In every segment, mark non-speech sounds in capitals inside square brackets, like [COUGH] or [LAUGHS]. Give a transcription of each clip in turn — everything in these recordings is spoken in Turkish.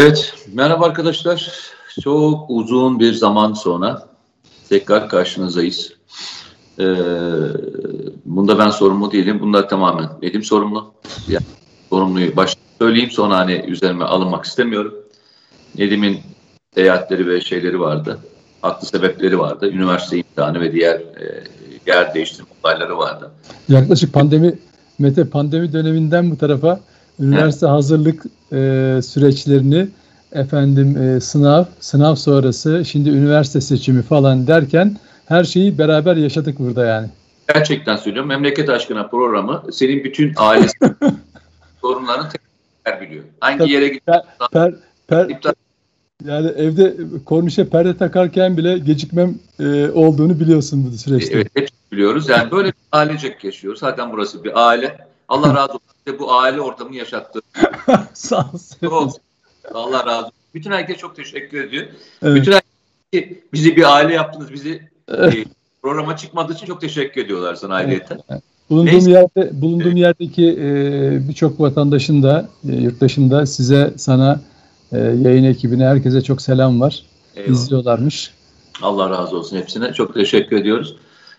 Evet, merhaba arkadaşlar. Çok uzun bir zaman sonra tekrar karşınızdayız. Ee, bunda ben sorumlu değilim. Bunda tamamen Nedim sorumlu. Yani sorumluyu başta söyleyeyim sonra hani üzerime alınmak istemiyorum. Nedim'in seyahatleri ve şeyleri vardı. Haklı sebepleri vardı. Üniversite imtihanı ve diğer e, yer değiştirme olayları vardı. Yaklaşık pandemi Mete pandemi döneminden bu tarafa üniversite evet. hazırlık e, süreçlerini efendim e, sınav, sınav sonrası şimdi üniversite seçimi falan derken her şeyi beraber yaşadık burada yani. Gerçekten söylüyorum. Memleket Aşkına programı senin bütün aile [LAUGHS] sorunlarını tekrar biliyor. Hangi Tabii, yere gittiğinde per, per, per, yani evde kornişe perde takarken bile gecikmem e, olduğunu biliyorsun bu süreçte. Evet, hep biliyoruz. Yani böyle bir ailecek yaşıyoruz. Zaten burası bir aile. Allah razı olsun de bu aile ortamını yaşattı. [LAUGHS] Sağ olsun. Allah razı olsun. Bütün herkes çok teşekkür ediyor. Evet. Bütün herkes bizi bir aile yaptınız. Bizi evet. e, programa çıkmadığı için çok teşekkür ediyorlar sana aileyeten. Evet. Bulunduğum Neyse. yerde bulunduğum evet. yerdeki e, birçok vatandaşın da e, yurttaşın da size sana e, yayın ekibine herkese çok selam var. Eyvallah. İzliyorlarmış. Allah razı olsun hepsine. Çok teşekkür ediyoruz.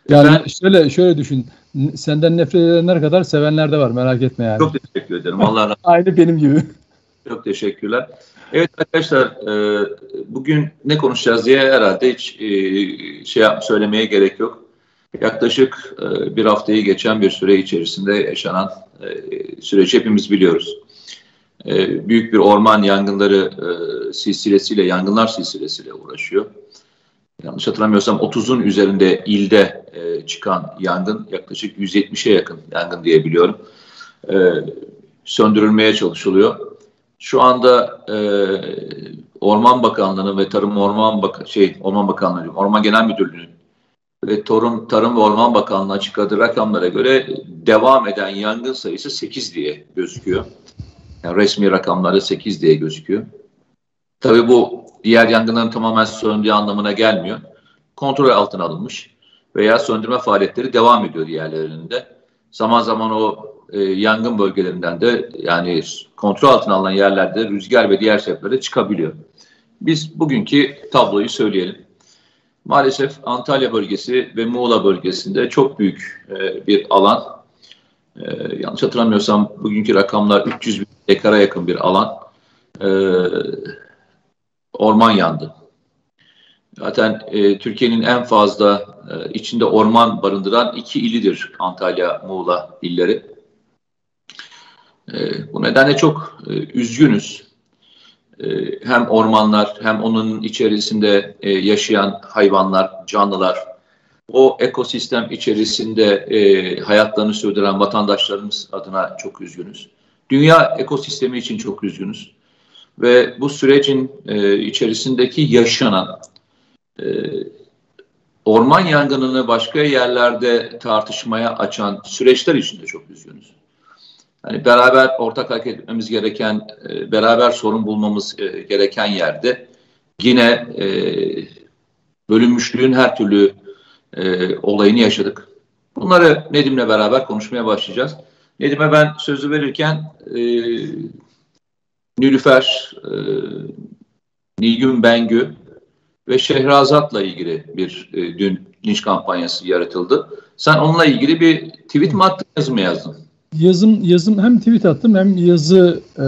Yani ben, şöyle şöyle düşün. Senden nefret edenler kadar sevenler de var. Merak etme yani. Çok teşekkür ederim. Allah razı olsun. [LAUGHS] Aynı benim gibi. [LAUGHS] Çok teşekkürler. Evet arkadaşlar e, bugün ne konuşacağız diye herhalde hiç e, şey söylemeye gerek yok. Yaklaşık e, bir haftayı geçen bir süre içerisinde yaşanan süreci hepimiz biliyoruz. Büyük bir orman yangınları silsilesiyle, yangınlar silsilesiyle uğraşıyor yanlış hatırlamıyorsam 30'un üzerinde ilde e, çıkan yangın yaklaşık 170'e yakın yangın diye biliyorum. E, söndürülmeye çalışılıyor. Şu anda e, Orman Bakanlığı'nın ve Tarım Orman Bak şey Orman Bakanlığı, Orman Genel Müdürlüğü'nün ve Tarım, Tarım ve Orman Bakanlığı açıkladığı rakamlara göre devam eden yangın sayısı 8 diye gözüküyor. Yani resmi rakamları 8 diye gözüküyor. Tabii bu diğer yangınların tamamen söndüğü anlamına gelmiyor. Kontrol altına alınmış veya söndürme faaliyetleri devam ediyor diğerlerinde. Zaman zaman o e, yangın bölgelerinden de yani kontrol altına alınan yerlerde rüzgar ve diğer sebeplere çıkabiliyor. Biz bugünkü tabloyu söyleyelim. Maalesef Antalya bölgesi ve Muğla bölgesinde çok büyük e, bir alan. E, yanlış hatırlamıyorsam bugünkü rakamlar 300 bin dekara yakın bir alan. E, orman yandı. Zaten e, Türkiye'nin en fazla e, içinde orman barındıran iki ilidir Antalya, Muğla illeri. E, bu nedenle çok e, üzgünüz. E, hem ormanlar hem onun içerisinde e, yaşayan hayvanlar, canlılar, o ekosistem içerisinde e, hayatlarını sürdüren vatandaşlarımız adına çok üzgünüz. Dünya ekosistemi için çok üzgünüz ve bu sürecin e, içerisindeki yaşanan e, orman yangınını başka yerlerde tartışmaya açan süreçler için de çok üzgünüz. Hani beraber ortak hareket etmemiz gereken, e, beraber sorun bulmamız e, gereken yerde yine e, bölünmüşlüğün her türlü e, olayını yaşadık. Bunları Nedim'le beraber konuşmaya başlayacağız. Nedim'e ben sözü verirken e, Nilüfer, e, Nilgün Bengü ve Şehrazat'la ilgili bir e, dün linç kampanyası yaratıldı. Sen onunla ilgili bir tweet mi attın, yazı mı yazdın? Yazım, yazım hem tweet attım hem yazı e,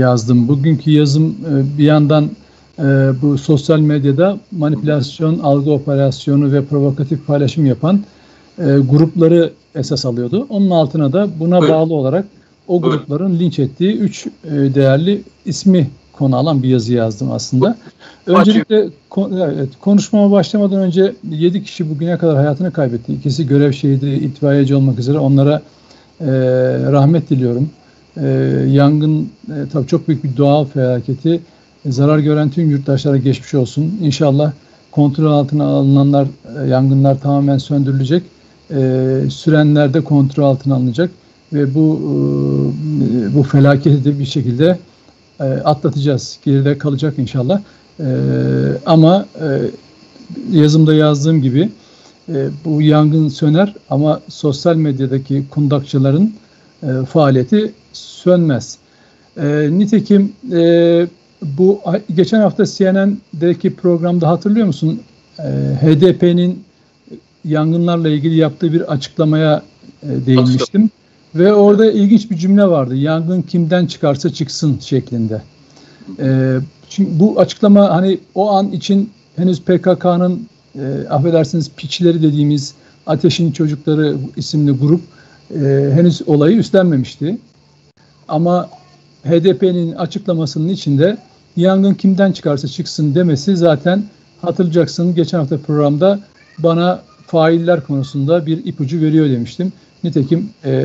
yazdım. Bugünkü yazım e, bir yandan e, bu sosyal medyada manipülasyon, algı operasyonu ve provokatif paylaşım yapan e, grupları esas alıyordu. Onun altına da buna Buyurun. bağlı olarak o grupların linç ettiği üç e, değerli ismi konu alan bir yazı yazdım aslında. Öncelikle evet, konuşmama başlamadan önce 7 kişi bugüne kadar hayatını kaybetti. İkisi görev şehidi, itfaiyeci olmak üzere. Onlara e, rahmet diliyorum. E, yangın e, tabii çok büyük bir doğal felaketi. E, zarar gören tüm yurttaşlara geçmiş olsun. İnşallah kontrol altına alınanlar, e, yangınlar tamamen söndürülecek. E, sürenler de kontrol altına alınacak ve bu e, bu felaketi de bir şekilde e, atlatacağız. Geride kalacak inşallah. E, ama yazımda yazdığım gibi bu yangın söner ama sosyal medyadaki kundakçıların faaliyeti sönmez. Nitekim bu geçen hafta CNN'deki programda hatırlıyor musun? E, HDP'nin yangınlarla ilgili yaptığı bir açıklamaya e, değinmiştim. Ve orada ilginç bir cümle vardı. Yangın kimden çıkarsa çıksın şeklinde. E, çünkü bu açıklama hani o an için henüz PKK'nın e, affedersiniz piçleri dediğimiz Ateşin Çocukları isimli grup e, henüz olayı üstlenmemişti. Ama HDP'nin açıklamasının içinde yangın kimden çıkarsa çıksın demesi zaten hatırlayacaksın geçen hafta programda bana failler konusunda bir ipucu veriyor demiştim. Nitekim e,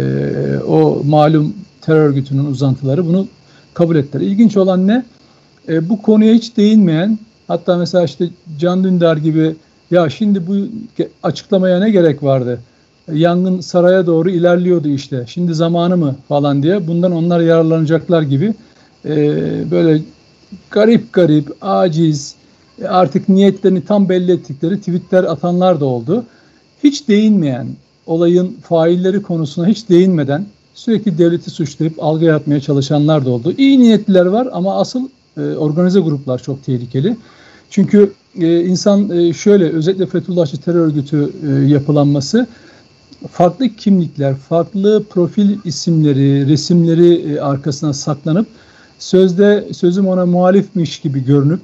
o malum terör örgütünün uzantıları bunu kabul ettiler. İlginç olan ne? E, bu konuya hiç değinmeyen hatta mesela işte Can Dündar gibi ya şimdi bu açıklamaya ne gerek vardı? Yangın saraya doğru ilerliyordu işte. Şimdi zamanı mı falan diye. Bundan onlar yararlanacaklar gibi e, böyle garip garip, aciz, artık niyetlerini tam belli ettikleri tweetler atanlar da oldu. Hiç değinmeyen, olayın failleri konusuna hiç değinmeden sürekli devleti suçlayıp algı yaratmaya çalışanlar da oldu. İyi niyetliler var ama asıl e, organize gruplar çok tehlikeli. Çünkü e, insan e, şöyle özellikle Fethullahçı terör örgütü e, yapılanması farklı kimlikler, farklı profil isimleri, resimleri e, arkasına saklanıp sözde sözüm ona muhalifmiş gibi görünüp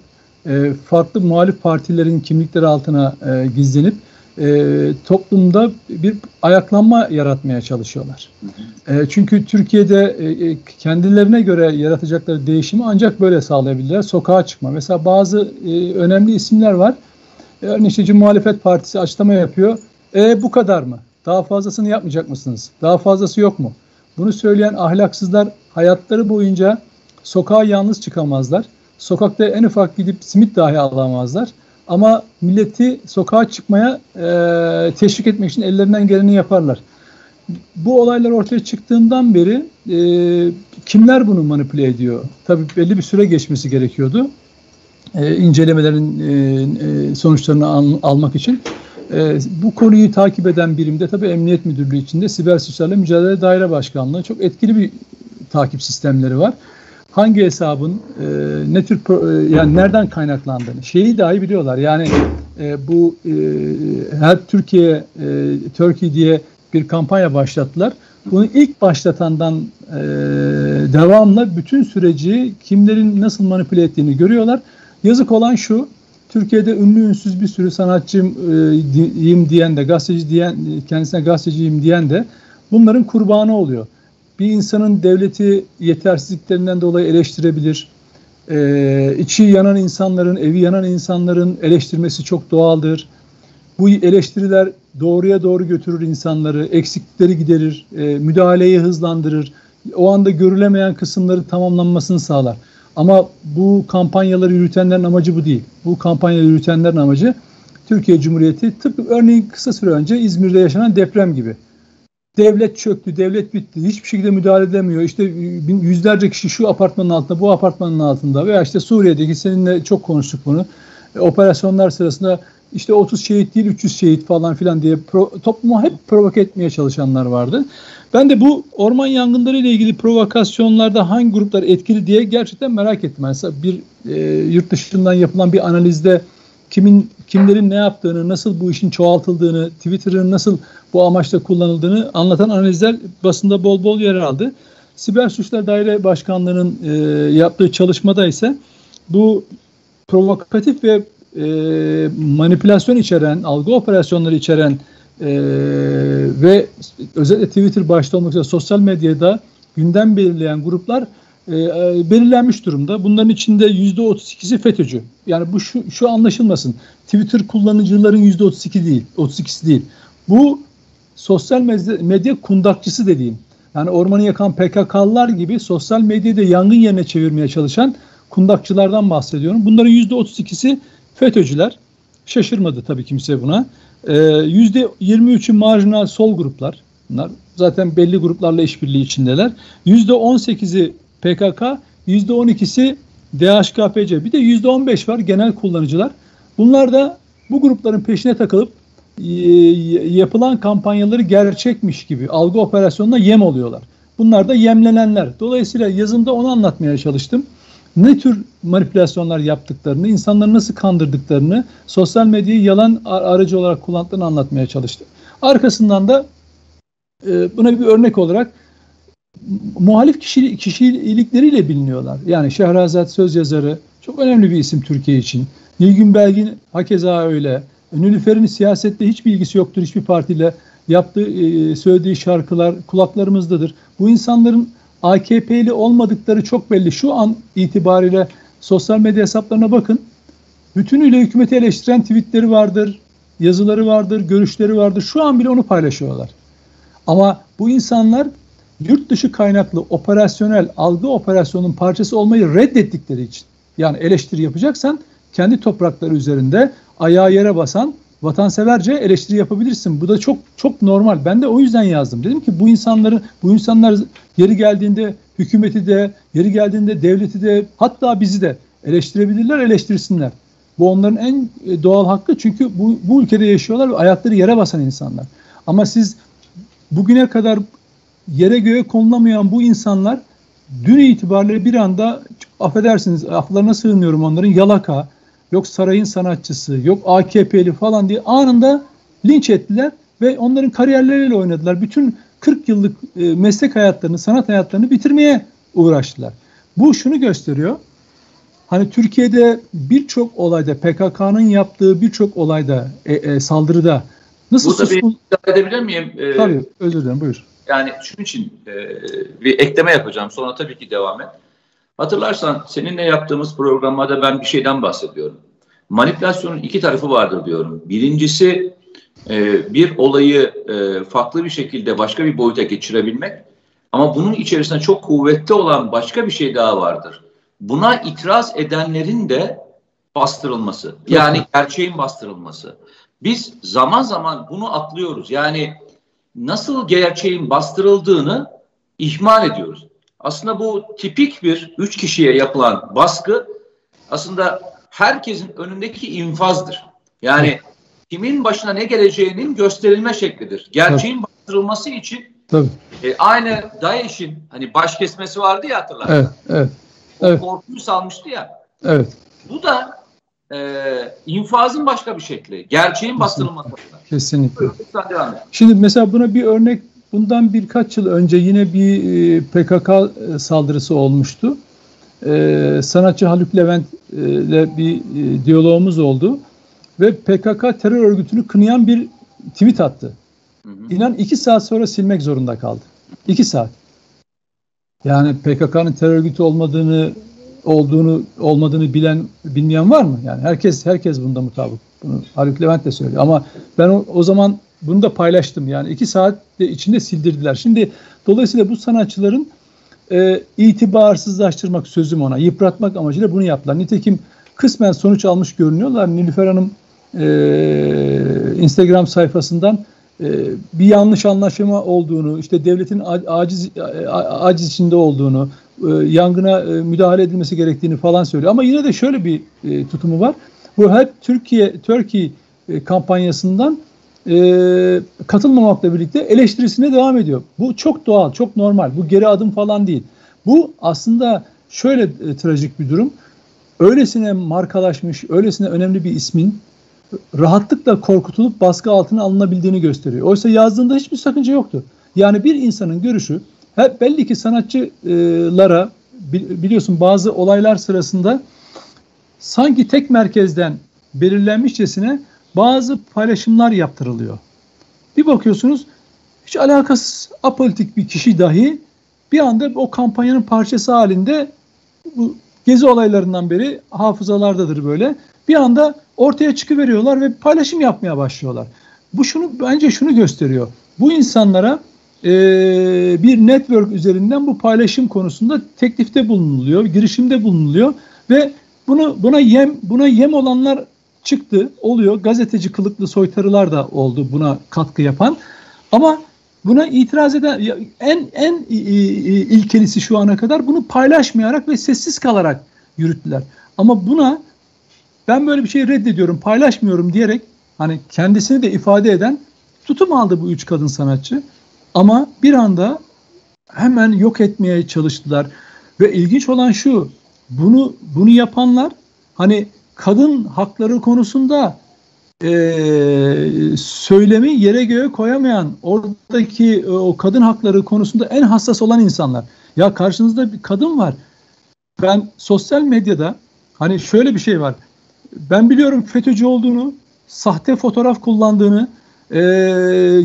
e, farklı muhalif partilerin kimlikleri altına e, gizlenip e, toplumda bir ayaklanma yaratmaya çalışıyorlar. E, çünkü Türkiye'de e, e, kendilerine göre yaratacakları değişimi ancak böyle sağlayabilirler. Sokağa çıkma. Mesela bazı e, önemli isimler var. E, örneğin işte Muhalefet Partisi açıklama yapıyor. E bu kadar mı? Daha fazlasını yapmayacak mısınız? Daha fazlası yok mu? Bunu söyleyen ahlaksızlar hayatları boyunca sokağa yalnız çıkamazlar. Sokakta en ufak gidip simit dahi alamazlar. Ama milleti sokağa çıkmaya e, teşvik etmek için ellerinden geleni yaparlar. Bu olaylar ortaya çıktığından beri e, kimler bunu manipüle ediyor? Tabii belli bir süre geçmesi gerekiyordu. E, incelemelerin e, e, sonuçlarını al, almak için. E, bu konuyu takip eden birimde tabii Emniyet Müdürlüğü içinde Siber Suçlarla Mücadele Daire Başkanlığı çok etkili bir takip sistemleri var hangi hesabın e, ne tür e, yani nereden kaynaklandığını şeyi dahi biliyorlar. Yani e, bu e, her Türkiye e, Turkey diye bir kampanya başlattılar. Bunu ilk başlatandan e, devamla bütün süreci kimlerin nasıl manipüle ettiğini görüyorlar. Yazık olan şu, Türkiye'de ünlü ünsüz bir sürü sanatçıyım diyen de, gazeteci diyen, kendisine gazeteciyim diyen de bunların kurbanı oluyor bir insanın devleti yetersizliklerinden dolayı eleştirebilir. Ee, içi yanan insanların, evi yanan insanların eleştirmesi çok doğaldır. Bu eleştiriler doğruya doğru götürür insanları, eksiklikleri giderir, e, müdahaleyi hızlandırır. O anda görülemeyen kısımları tamamlanmasını sağlar. Ama bu kampanyaları yürütenlerin amacı bu değil. Bu kampanyaları yürütenlerin amacı Türkiye Cumhuriyeti tıpkı örneğin kısa süre önce İzmir'de yaşanan deprem gibi. Devlet çöktü, devlet bitti. Hiçbir şekilde müdahale edemiyor. İşte yüzlerce kişi şu apartmanın altında, bu apartmanın altında veya işte Suriye'deki seninle çok konuştuk bunu. E, operasyonlar sırasında işte 30 şehit değil 300 şehit falan filan diye pro, toplumu hep provoke etmeye çalışanlar vardı. Ben de bu orman yangınları ile ilgili provokasyonlarda hangi gruplar etkili diye gerçekten merak ettim. Mesela bir e, yurt dışından yapılan bir analizde kimin kimlerin ne yaptığını, nasıl bu işin çoğaltıldığını, Twitter'ın nasıl bu amaçla kullanıldığını anlatan analizler basında bol bol yer aldı. Siber Suçlar Daire Başkanlığı'nın e, yaptığı çalışmada ise bu provokatif ve e, manipülasyon içeren, algı operasyonları içeren e, ve özellikle Twitter başta olmak üzere sosyal medyada gündem belirleyen gruplar e, e, belirlenmiş durumda. Bunların içinde yüzde 32'si FETÖ'cü. Yani bu şu, şu anlaşılmasın. Twitter kullanıcıların yüzde 32 değil, 32'si değil. Bu sosyal medya, kundakçısı dediğim. Yani ormanı yakan PKK'lılar gibi sosyal medyayı yangın yerine çevirmeye çalışan kundakçılardan bahsediyorum. Bunların yüzde 32'si FETÖ'cüler. Şaşırmadı tabii kimse buna. Ee, yüzde 23'ü marjinal sol gruplar. Bunlar zaten belli gruplarla işbirliği içindeler. Yüzde 18'i PKK, %12'si DHKPC. Bir de %15 var genel kullanıcılar. Bunlar da bu grupların peşine takılıp e, yapılan kampanyaları gerçekmiş gibi algı operasyonuna yem oluyorlar. Bunlar da yemlenenler. Dolayısıyla yazımda onu anlatmaya çalıştım. ne tür manipülasyonlar yaptıklarını, insanları nasıl kandırdıklarını, sosyal medyayı yalan aracı olarak kullandıklarını anlatmaya çalıştı. Arkasından da e, buna bir örnek olarak muhalif kişilik, kişilikleriyle biliniyorlar. Yani Şehrazat söz yazarı çok önemli bir isim Türkiye için. Nilgün Belgin hakeza öyle. Nilüfer'in siyasette hiç bilgisi yoktur hiçbir partiyle. Yaptığı, e, söylediği şarkılar kulaklarımızdadır. Bu insanların AKP'li olmadıkları çok belli. Şu an itibariyle sosyal medya hesaplarına bakın. Bütünüyle hükümeti eleştiren tweetleri vardır, yazıları vardır, görüşleri vardır. Şu an bile onu paylaşıyorlar. Ama bu insanlar yurt dışı kaynaklı operasyonel algı operasyonunun parçası olmayı reddettikleri için yani eleştiri yapacaksan kendi toprakları üzerinde ayağı yere basan vatanseverce eleştiri yapabilirsin. Bu da çok çok normal. Ben de o yüzden yazdım. Dedim ki bu insanların bu insanlar yeri geldiğinde hükümeti de, yeri geldiğinde devleti de hatta bizi de eleştirebilirler, eleştirsinler. Bu onların en e, doğal hakkı çünkü bu, bu ülkede yaşıyorlar ve ayakları yere basan insanlar. Ama siz bugüne kadar yere göğe konulamayan bu insanlar dün itibariyle bir anda affedersiniz aflarına sığınıyorum onların yalaka, yok sarayın sanatçısı, yok AKP'li falan diye anında linç ettiler ve onların kariyerleriyle oynadılar. Bütün 40 yıllık e, meslek hayatlarını, sanat hayatlarını bitirmeye uğraştılar. Bu şunu gösteriyor. Hani Türkiye'de birçok olayda PKK'nın yaptığı birçok olayda e, e, saldırıda nasıl Burada suskun... bir edebilir miyim? Ee, Tabii özür dilerim buyur. Yani şunun için e, bir ekleme yapacağım sonra tabii ki devam et. Hatırlarsan seninle yaptığımız programlarda ben bir şeyden bahsediyorum. Manipülasyonun iki tarafı vardır diyorum. Birincisi e, bir olayı e, farklı bir şekilde başka bir boyuta geçirebilmek. Ama bunun içerisinde çok kuvvetli olan başka bir şey daha vardır. Buna itiraz edenlerin de bastırılması. Yani gerçeğin bastırılması. Biz zaman zaman bunu atlıyoruz. Yani nasıl gerçeğin bastırıldığını ihmal ediyoruz. Aslında bu tipik bir üç kişiye yapılan baskı aslında herkesin önündeki infazdır. Yani kimin başına ne geleceğinin gösterilme şeklidir. Gerçeğin Tabii. bastırılması için Tabii. E, aynı DAEŞ'in hani baş kesmesi vardı ya hatırlar. Evet, evet. O evet. korkuyu salmıştı ya. Evet. Bu da e, infazın başka bir şekli. Gerçeğin bastırılması. Kesinlikle. Kesinlikle. Şimdi mesela buna bir örnek bundan birkaç yıl önce yine bir e, PKK e, saldırısı olmuştu. Ee, sanatçı Haluk Levent e, ile bir e, diyalogumuz oldu ve PKK terör örgütünü kınayan bir tweet attı. Hı hı. İnan iki saat sonra silmek zorunda kaldı. İki saat. Yani PKK'nın terör örgütü olmadığını olduğunu olmadığını bilen bilmeyen var mı? Yani herkes herkes bunda mutabık. Bunu Haluk Levent de söylüyor. Ama ben o, o zaman bunu da paylaştım. Yani iki saat de içinde sildirdiler. Şimdi dolayısıyla bu sanatçıların e, itibarsızlaştırmak sözüm ona, yıpratmak amacıyla bunu yaptılar. Nitekim kısmen sonuç almış görünüyorlar. Nilüfer Hanım e, Instagram sayfasından e, bir yanlış anlaşma olduğunu, işte devletin aciz aciz içinde olduğunu, e, yangına e, müdahale edilmesi gerektiğini falan söylüyor. Ama yine de şöyle bir e, tutumu var. Bu hep Türkiye Türkiye kampanyasından katılmamakla birlikte eleştirisine devam ediyor. Bu çok doğal, çok normal. Bu geri adım falan değil. Bu aslında şöyle trajik bir durum. Öylesine markalaşmış, öylesine önemli bir ismin rahatlıkla korkutulup baskı altına alınabildiğini gösteriyor. Oysa yazdığında hiçbir sakınca yoktu. Yani bir insanın görüşü hep belli ki sanatçılara biliyorsun bazı olaylar sırasında sanki tek merkezden belirlenmişçesine bazı paylaşımlar yaptırılıyor. Bir bakıyorsunuz hiç alakasız apolitik bir kişi dahi bir anda o kampanyanın parçası halinde bu gezi olaylarından beri hafızalardadır böyle. Bir anda ortaya çıkıveriyorlar ve paylaşım yapmaya başlıyorlar. Bu şunu bence şunu gösteriyor. Bu insanlara e, bir network üzerinden bu paylaşım konusunda teklifte bulunuluyor, girişimde bulunuluyor ve bunu buna yem buna yem olanlar çıktı, oluyor. Gazeteci kılıklı soytarılar da oldu buna katkı yapan. Ama buna itiraz eden en en ilkelisi şu ana kadar bunu paylaşmayarak ve sessiz kalarak yürüttüler. Ama buna ben böyle bir şey reddediyorum, paylaşmıyorum diyerek hani kendisini de ifade eden tutum aldı bu üç kadın sanatçı. Ama bir anda hemen yok etmeye çalıştılar. Ve ilginç olan şu, bunu bunu yapanlar hani kadın hakları konusunda e, söylemi yere göğe koyamayan oradaki e, o kadın hakları konusunda en hassas olan insanlar. Ya karşınızda bir kadın var. Ben sosyal medyada hani şöyle bir şey var. Ben biliyorum FETÖ'cü olduğunu, sahte fotoğraf kullandığını, e,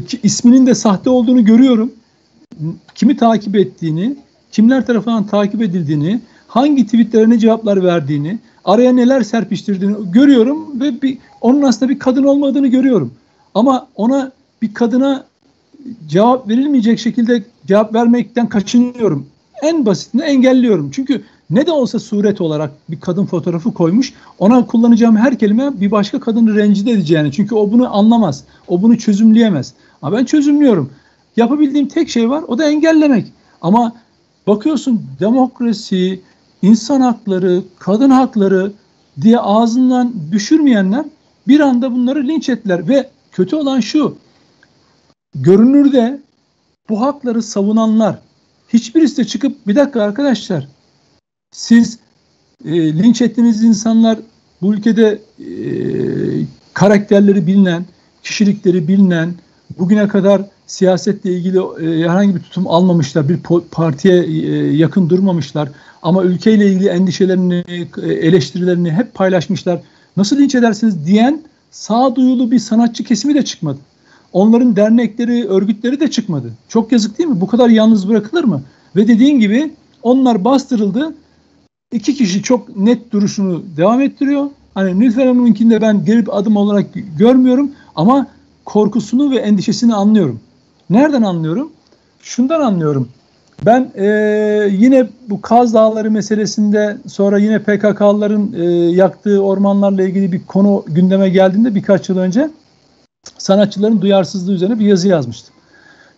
ki isminin de sahte olduğunu görüyorum. Kimi takip ettiğini, kimler tarafından takip edildiğini, hangi tweetlerine cevaplar verdiğini, araya neler serpiştirdiğini görüyorum ve bir, onun aslında bir kadın olmadığını görüyorum. Ama ona bir kadına cevap verilmeyecek şekilde cevap vermekten kaçınıyorum. En basitini engelliyorum. Çünkü ne de olsa suret olarak bir kadın fotoğrafı koymuş. Ona kullanacağım her kelime bir başka kadını rencide edeceğini. Çünkü o bunu anlamaz. O bunu çözümleyemez. Ama ben çözümlüyorum. Yapabildiğim tek şey var. O da engellemek. Ama bakıyorsun demokrasi, insan hakları, kadın hakları diye ağzından düşürmeyenler bir anda bunları linç ettiler ve kötü olan şu görünürde bu hakları savunanlar hiçbirisi de çıkıp bir dakika arkadaşlar siz e, linç ettiğiniz insanlar bu ülkede e, karakterleri bilinen, kişilikleri bilinen, bugüne kadar siyasetle ilgili e, herhangi bir tutum almamışlar, bir partiye e, yakın durmamışlar ama ülkeyle ilgili endişelerini, e, eleştirilerini hep paylaşmışlar. Nasıl linç edersiniz diyen sağduyulu bir sanatçı kesimi de çıkmadı. Onların dernekleri, örgütleri de çıkmadı. Çok yazık değil mi? Bu kadar yalnız bırakılır mı? Ve dediğin gibi onlar bastırıldı. İki kişi çok net duruşunu devam ettiriyor. Hani Nilüfer Hanım'ınkinde ben gelip adım olarak görmüyorum ama korkusunu ve endişesini anlıyorum. Nereden anlıyorum? Şundan anlıyorum. Ben e, yine bu Kaz Dağları meselesinde sonra yine PKK'ların e, yaktığı ormanlarla ilgili bir konu gündeme geldiğinde birkaç yıl önce sanatçıların duyarsızlığı üzerine bir yazı yazmıştım.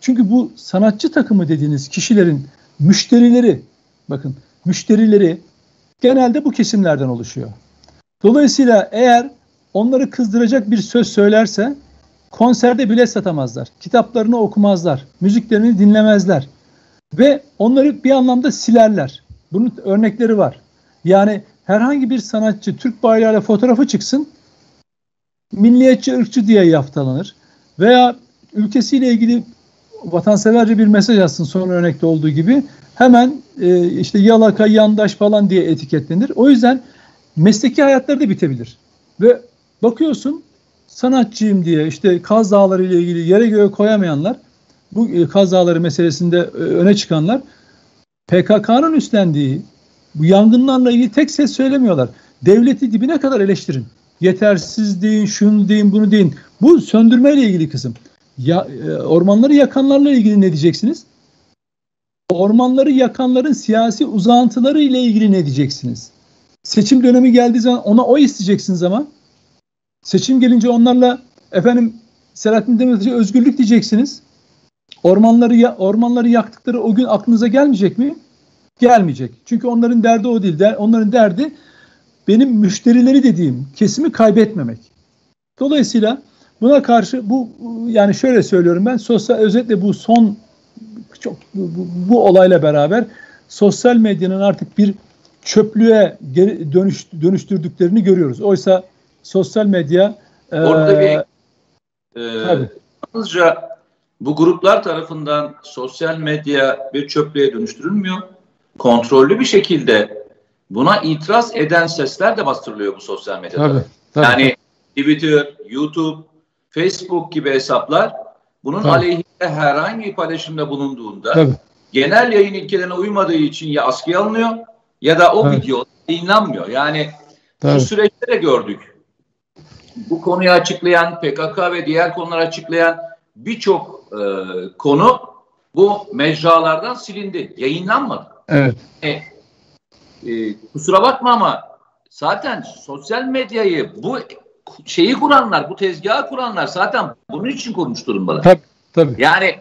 Çünkü bu sanatçı takımı dediğiniz kişilerin müşterileri, bakın müşterileri genelde bu kesimlerden oluşuyor. Dolayısıyla eğer onları kızdıracak bir söz söylerse konserde bile satamazlar. Kitaplarını okumazlar. Müziklerini dinlemezler. Ve onları bir anlamda silerler. Bunun örnekleri var. Yani herhangi bir sanatçı Türk bayrağıyla fotoğrafı çıksın milliyetçi, ırkçı diye yaftalanır. Veya ülkesiyle ilgili vatanseverce bir mesaj atsın son örnekte olduğu gibi hemen e, işte yalaka, yandaş falan diye etiketlenir. O yüzden mesleki hayatları da bitebilir. Ve bakıyorsun sanatçıyım diye işte Kaz Dağları ile ilgili yere göğe koyamayanlar bu e, Kaz Dağları meselesinde e, öne çıkanlar PKK'nın üstlendiği bu yangınlarla ilgili tek ses söylemiyorlar. Devleti dibine kadar eleştirin. Yetersiz deyin, şunu deyin, bunu deyin. Bu söndürmeyle ilgili kısım. Ya, e, ormanları yakanlarla ilgili ne diyeceksiniz? Ormanları yakanların siyasi uzantıları ile ilgili ne diyeceksiniz? Seçim dönemi geldiği zaman ona oy isteyeceksiniz ama seçim gelince onlarla efendim Selahattin Demirtaş'a özgürlük diyeceksiniz. Ormanları ya, ormanları yaktıkları o gün aklınıza gelmeyecek mi? Gelmeyecek. Çünkü onların derdi o değil. Der, onların derdi benim müşterileri dediğim kesimi kaybetmemek. Dolayısıyla buna karşı bu yani şöyle söylüyorum ben sosyal özetle bu son çok bu, bu, bu olayla beraber sosyal medyanın artık bir çöplüğe geri dönüş, dönüştürdüklerini görüyoruz. Oysa sosyal medya Orada e, bir e, yalnızca bu gruplar tarafından sosyal medya bir çöplüğe dönüştürülmüyor. Kontrollü bir şekilde buna itiraz eden sesler de bastırılıyor bu sosyal medyada. Tabii, tabii. Yani Twitter, YouTube, Facebook gibi hesaplar bunun tabii. aleyhinde herhangi bir paylaşımda bulunduğunda tabii. genel yayın ilkelerine uymadığı için ya askıya alınıyor ya da o evet. video yayınlanmıyor. Yani tabii. bu süreçte de gördük. Bu konuyu açıklayan, PKK ve diğer konuları açıklayan birçok e, konu bu mecralardan silindi. Yayınlanmadı. Evet. E, e, kusura bakma ama zaten sosyal medyayı bu şeyi kuranlar, bu tezgahı kuranlar zaten bunun için kurmuş durumdalar. Tabii, tabii. Yani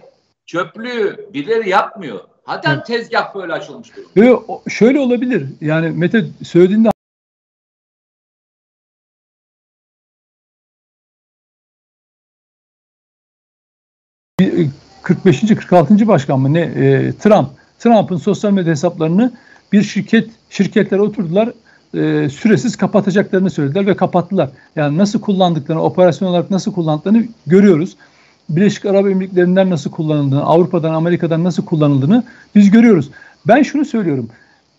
çöplüğü birileri yapmıyor. Zaten evet. tezgah böyle açılmış durumda. Şöyle olabilir. Yani Mete söylediğinde 45. 46. başkan mı ne e, Trump Trump'ın sosyal medya hesaplarını bir şirket şirketler oturdular e, süresiz kapatacaklarını söylediler ve kapattılar. Yani nasıl kullandıklarını, operasyon olarak nasıl kullandıklarını görüyoruz. Birleşik Arap Emirlikleri'nden nasıl kullanıldığını, Avrupa'dan, Amerika'dan nasıl kullanıldığını biz görüyoruz. Ben şunu söylüyorum.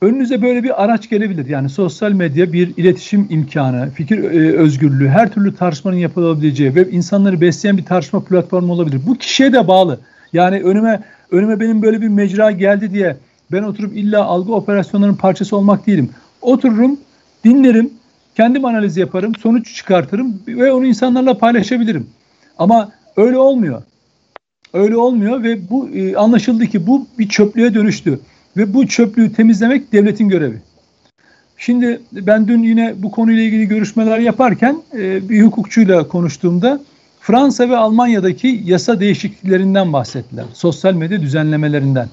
Önünüze böyle bir araç gelebilir. Yani sosyal medya bir iletişim imkanı, fikir e, özgürlüğü, her türlü tartışmanın yapılabileceği ve insanları besleyen bir tartışma platformu olabilir. Bu kişiye de bağlı. Yani önüme önüme benim böyle bir mecra geldi diye ben oturup illa algı operasyonlarının parçası olmak değilim. Otururum, dinlerim, kendim analiz yaparım, sonuç çıkartırım ve onu insanlarla paylaşabilirim. Ama öyle olmuyor. Öyle olmuyor ve bu e, anlaşıldı ki bu bir çöplüğe dönüştü ve bu çöplüğü temizlemek devletin görevi. Şimdi ben dün yine bu konuyla ilgili görüşmeler yaparken e, bir hukukçuyla konuştuğumda Fransa ve Almanya'daki yasa değişikliklerinden bahsettiler. Sosyal medya düzenlemelerinden.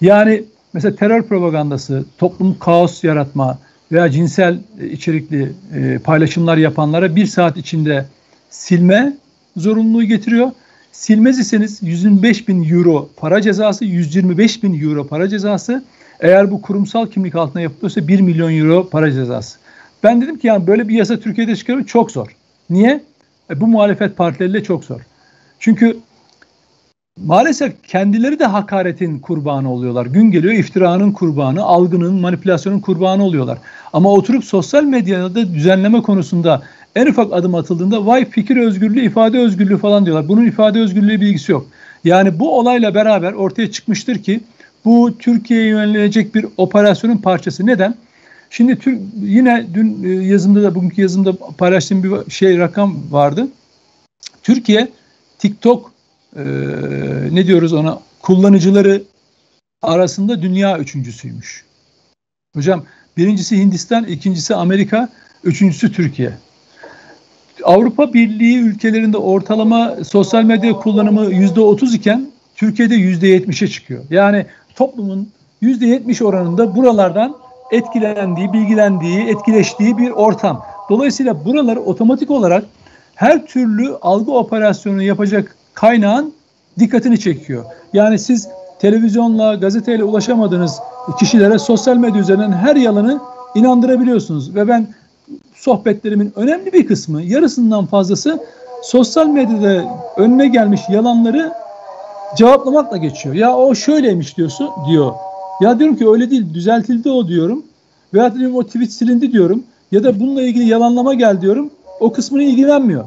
Yani mesela terör propagandası, toplum kaos yaratma veya cinsel içerikli e, paylaşımlar yapanlara bir saat içinde silme zorunluluğu getiriyor. Silmez iseniz 125 bin euro para cezası, 125 bin euro para cezası. Eğer bu kurumsal kimlik altında yapılıyorsa 1 milyon euro para cezası. Ben dedim ki yani böyle bir yasa Türkiye'de çıkarmak çok zor. Niye? E, bu muhalefet partileriyle çok zor. Çünkü maalesef kendileri de hakaretin kurbanı oluyorlar. Gün geliyor iftiranın kurbanı, algının, manipülasyonun kurbanı oluyorlar. Ama oturup sosyal medyada düzenleme konusunda en ufak adım atıldığında vay fikir özgürlüğü, ifade özgürlüğü falan diyorlar. Bunun ifade özgürlüğü bilgisi yok. Yani bu olayla beraber ortaya çıkmıştır ki bu Türkiye'ye yönlenecek bir operasyonun parçası. Neden? Şimdi Türk, yine dün e, yazımda da bugünkü yazımda paylaştığım bir şey rakam vardı. Türkiye TikTok e, ne diyoruz ona kullanıcıları arasında dünya üçüncüsüymüş. Hocam birincisi Hindistan, ikincisi Amerika, üçüncüsü Türkiye. Avrupa Birliği ülkelerinde ortalama sosyal medya kullanımı yüzde otuz iken Türkiye'de yüzde yetmişe çıkıyor. Yani toplumun yüzde yetmiş oranında buralardan etkilendiği, bilgilendiği, etkileştiği bir ortam. Dolayısıyla buraları otomatik olarak her türlü algı operasyonu yapacak kaynağın dikkatini çekiyor. Yani siz televizyonla, gazeteyle ulaşamadığınız kişilere sosyal medya üzerinden her yalanı inandırabiliyorsunuz. Ve ben sohbetlerimin önemli bir kısmı, yarısından fazlası sosyal medyada önüne gelmiş yalanları cevaplamakla geçiyor. Ya o şöyleymiş diyorsun diyor. Ya diyorum ki öyle değil düzeltildi o diyorum. Veya diyorum o tweet silindi diyorum. Ya da bununla ilgili yalanlama gel diyorum. O kısmını ilgilenmiyor.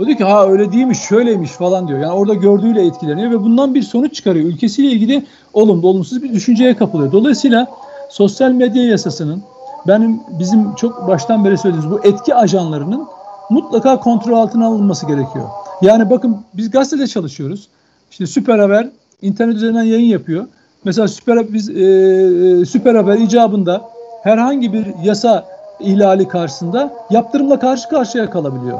O diyor ki ha öyle değilmiş şöyleymiş falan diyor. Yani orada gördüğüyle etkileniyor ve bundan bir sonuç çıkarıyor. Ülkesiyle ilgili olumlu olumsuz bir düşünceye kapılıyor. Dolayısıyla sosyal medya yasasının benim bizim çok baştan beri söylediğimiz bu etki ajanlarının mutlaka kontrol altına alınması gerekiyor. Yani bakın biz gazetede çalışıyoruz. İşte Süper Haber internet üzerinden yayın yapıyor. Mesela Süper biz e, e, Süper Haber icabında herhangi bir yasa ihlali karşısında yaptırımla karşı karşıya kalabiliyor.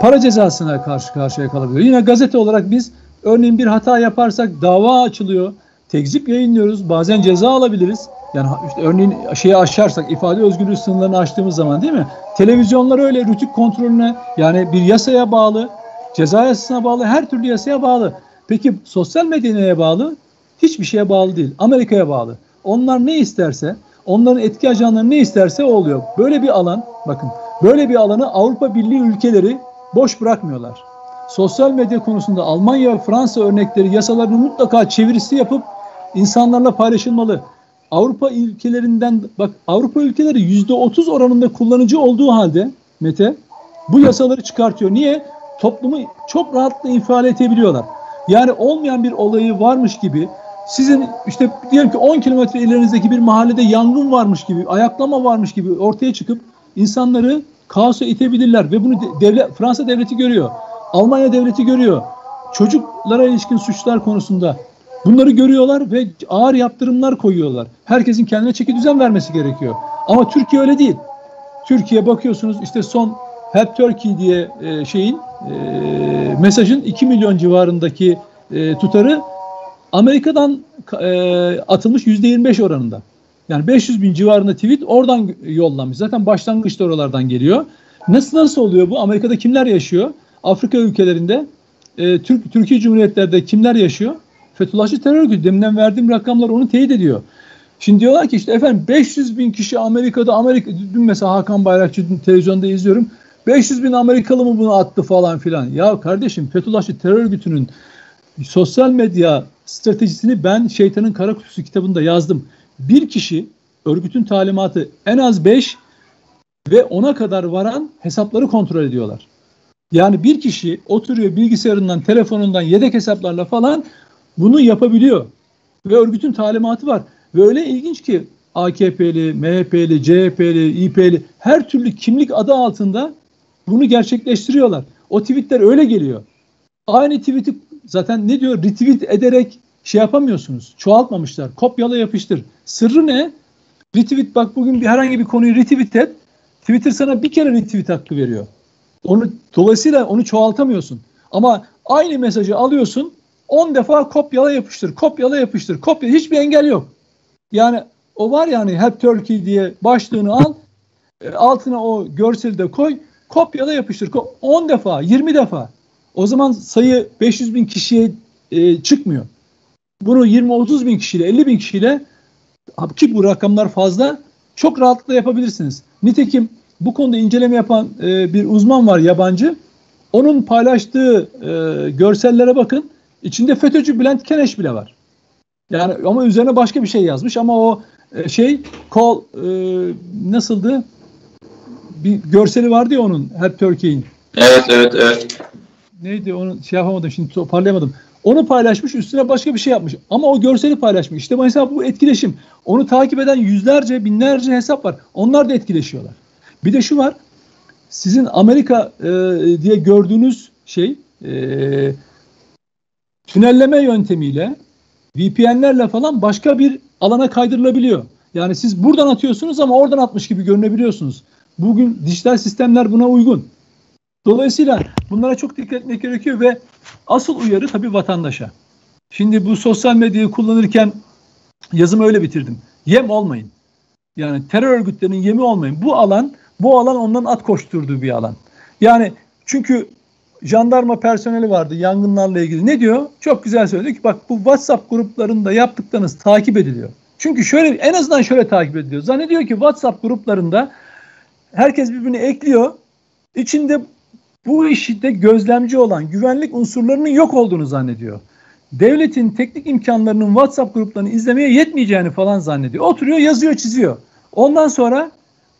Para cezasına karşı karşıya kalabiliyor. Yine gazete olarak biz örneğin bir hata yaparsak dava açılıyor. Tekzip yayınlıyoruz. Bazen ceza alabiliriz. Yani işte örneğin şeyi aşarsak ifade özgürlüğü sınırlarını aştığımız zaman değil mi? Televizyonlar öyle rütük kontrolüne yani bir yasaya bağlı, ceza yasasına bağlı, her türlü yasaya bağlı. Peki sosyal medya neye bağlı? Hiçbir şeye bağlı değil. Amerika'ya bağlı. Onlar ne isterse, onların etki ajanları ne isterse oluyor. Böyle bir alan, bakın böyle bir alanı Avrupa Birliği ülkeleri boş bırakmıyorlar. Sosyal medya konusunda Almanya ve Fransa örnekleri yasalarını mutlaka çevirisi yapıp insanlarla paylaşılmalı. Avrupa ülkelerinden bak Avrupa ülkeleri yüzde otuz oranında kullanıcı olduğu halde Mete bu yasaları çıkartıyor. Niye? Toplumu çok rahatlıkla ifade edebiliyorlar. Yani olmayan bir olayı varmış gibi sizin işte diyelim ki 10 kilometre ilerinizdeki bir mahallede yangın varmış gibi, ayaklama varmış gibi ortaya çıkıp insanları kaosa itebilirler ve bunu devlet Fransa devleti görüyor. Almanya devleti görüyor. Çocuklara ilişkin suçlar konusunda bunları görüyorlar ve ağır yaptırımlar koyuyorlar. Herkesin kendine çeki düzen vermesi gerekiyor. Ama Türkiye öyle değil. Türkiye bakıyorsunuz işte son Help Turkey diye e, şeyin e, mesajın 2 milyon civarındaki e, tutarı Amerika'dan atılmış %25 oranında. Yani 500 bin civarında tweet oradan yollanmış. Zaten başlangıçta oralardan geliyor. Nasıl nasıl oluyor bu? Amerika'da kimler yaşıyor? Afrika ülkelerinde, e, Türk Türkiye Cumhuriyetlerde kimler yaşıyor? Fethullahçı terör örgütü. Deminden verdiğim rakamlar onu teyit ediyor. Şimdi diyorlar ki işte efendim 500 bin kişi Amerika'da Amerika dün mesela Hakan Bayrakçı televizyonda izliyorum. 500 bin Amerikalı mı bunu attı falan filan. Ya kardeşim Fethullahçı terör örgütünün sosyal medya stratejisini ben Şeytanın Kara Kutusu kitabında yazdım. Bir kişi örgütün talimatı en az 5 ve ona kadar varan hesapları kontrol ediyorlar. Yani bir kişi oturuyor bilgisayarından, telefonundan, yedek hesaplarla falan bunu yapabiliyor. Ve örgütün talimatı var. Ve öyle ilginç ki AKP'li, MHP'li, CHP'li, İP'li her türlü kimlik adı altında bunu gerçekleştiriyorlar. O tweetler öyle geliyor. Aynı tweet'i zaten ne diyor? Retweet ederek şey yapamıyorsunuz. Çoğaltmamışlar. Kopyala yapıştır. Sırrı ne? Retweet bak bugün bir herhangi bir konuyu retweet et. Twitter sana bir kere retweet hakkı veriyor. Onu dolayısıyla onu çoğaltamıyorsun. Ama aynı mesajı alıyorsun 10 defa kopyala yapıştır, kopyala yapıştır, kopya hiçbir engel yok. Yani o var yani Help Turkey diye başlığını al, e, altına o görseli de koy, kopyala yapıştır. 10 defa, 20 defa. O zaman sayı 500 bin kişiye e, çıkmıyor. Bunu 20-30 bin kişiyle, 50 bin kişiyle ki bu rakamlar fazla çok rahatlıkla yapabilirsiniz. Nitekim bu konuda inceleme yapan e, bir uzman var yabancı. Onun paylaştığı e, görsellere bakın. İçinde FETÖ'cü Bülent Keneş bile var. Yani ama üzerine başka bir şey yazmış ama o e, şey kol e, nasıldı? Bir görseli vardı ya onun Help Turkey'in. Evet evet evet. Neydi onu şey yapamadım şimdi toparlayamadım. Onu paylaşmış üstüne başka bir şey yapmış. Ama o görseli paylaşmış. İşte mesela bu etkileşim. Onu takip eden yüzlerce binlerce hesap var. Onlar da etkileşiyorlar. Bir de şu var. Sizin Amerika e, diye gördüğünüz şey e, tünelleme yöntemiyle VPN'lerle falan başka bir alana kaydırılabiliyor. Yani siz buradan atıyorsunuz ama oradan atmış gibi görünebiliyorsunuz. Bugün dijital sistemler buna uygun. Dolayısıyla bunlara çok dikkat etmek gerekiyor ve asıl uyarı tabii vatandaşa. Şimdi bu sosyal medyayı kullanırken yazımı öyle bitirdim. Yem olmayın. Yani terör örgütlerinin yemi olmayın. Bu alan bu alan ondan at koşturduğu bir alan. Yani çünkü jandarma personeli vardı yangınlarla ilgili. Ne diyor? Çok güzel söyledi ki bak bu WhatsApp gruplarında yaptıklarınız takip ediliyor. Çünkü şöyle en azından şöyle takip ediliyor. Zannediyor ki WhatsApp gruplarında herkes birbirini ekliyor. İçinde bu işte gözlemci olan güvenlik unsurlarının yok olduğunu zannediyor. Devletin teknik imkanlarının WhatsApp gruplarını izlemeye yetmeyeceğini falan zannediyor. Oturuyor yazıyor çiziyor. Ondan sonra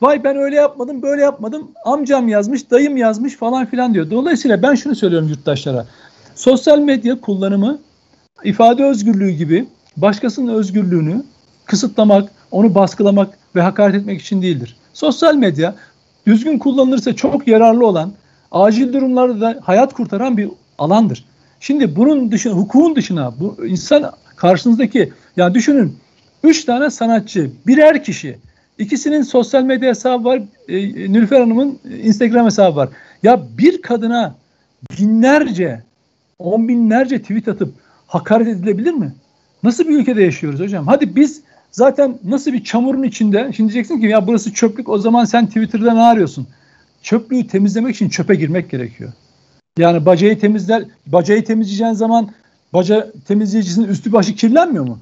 Vay ben öyle yapmadım, böyle yapmadım. Amcam yazmış, dayım yazmış falan filan diyor. Dolayısıyla ben şunu söylüyorum yurttaşlara. Sosyal medya kullanımı ifade özgürlüğü gibi başkasının özgürlüğünü kısıtlamak, onu baskılamak ve hakaret etmek için değildir. Sosyal medya düzgün kullanılırsa çok yararlı olan, acil durumlarda da hayat kurtaran bir alandır. Şimdi bunun dışına, hukukun dışına bu insan karşınızdaki yani düşünün üç tane sanatçı, birer kişi İkisinin sosyal medya hesabı var. E, Nülfer Hanım'ın Instagram hesabı var. Ya bir kadına binlerce, on binlerce tweet atıp hakaret edilebilir mi? Nasıl bir ülkede yaşıyoruz hocam? Hadi biz zaten nasıl bir çamurun içinde, şimdi diyeceksin ki ya burası çöplük o zaman sen Twitter'da ne arıyorsun? Çöplüğü temizlemek için çöpe girmek gerekiyor. Yani bacayı temizler, bacayı temizleyeceğin zaman baca temizleyicisinin üstü başı kirlenmiyor mu?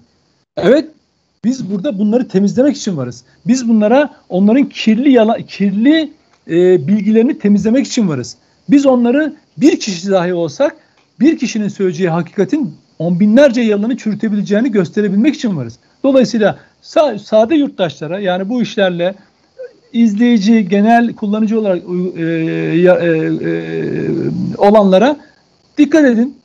Evet biz burada bunları temizlemek için varız. Biz bunlara onların kirli yala, kirli e, bilgilerini temizlemek için varız. Biz onları bir kişi dahi olsak bir kişinin söyleyeceği hakikatin on binlerce yalanı çürütebileceğini gösterebilmek için varız. Dolayısıyla sa sade yurttaşlara yani bu işlerle izleyici, genel kullanıcı olarak e, e, e, olanlara dikkat edin.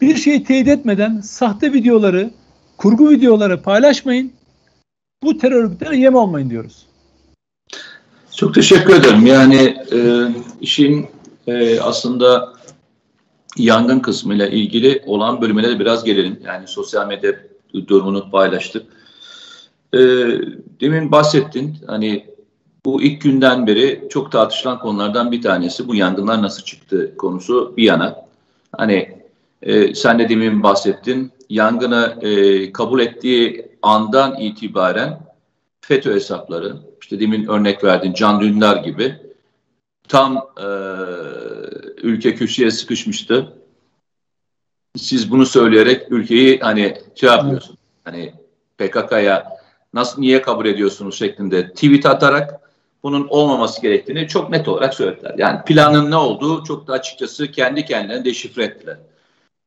Bir şeyi teyit etmeden sahte videoları, kurgu videoları paylaşmayın. Bu terör örgütlerine yem olmayın diyoruz. Çok teşekkür ederim. Yani e, işin e, aslında yangın kısmıyla ilgili olan bölümüne de biraz gelelim. Yani sosyal medya durumunu paylaştık. E, demin bahsettin. Hani bu ilk günden beri çok tartışılan konulardan bir tanesi bu yangınlar nasıl çıktı konusu bir yana. Hani e, sen de demin bahsettin yangını e, kabul ettiği andan itibaren FETÖ hesapları, işte demin örnek verdin Can Dündar gibi tam e, ülke köşeye sıkışmıştı. Siz bunu söyleyerek ülkeyi hani şey yapıyorsun. Hani PKK'ya nasıl niye kabul ediyorsunuz şeklinde tweet atarak bunun olmaması gerektiğini çok net olarak söylediler. Yani planın ne olduğu çok da açıkçası kendi kendilerine deşifre ettiler.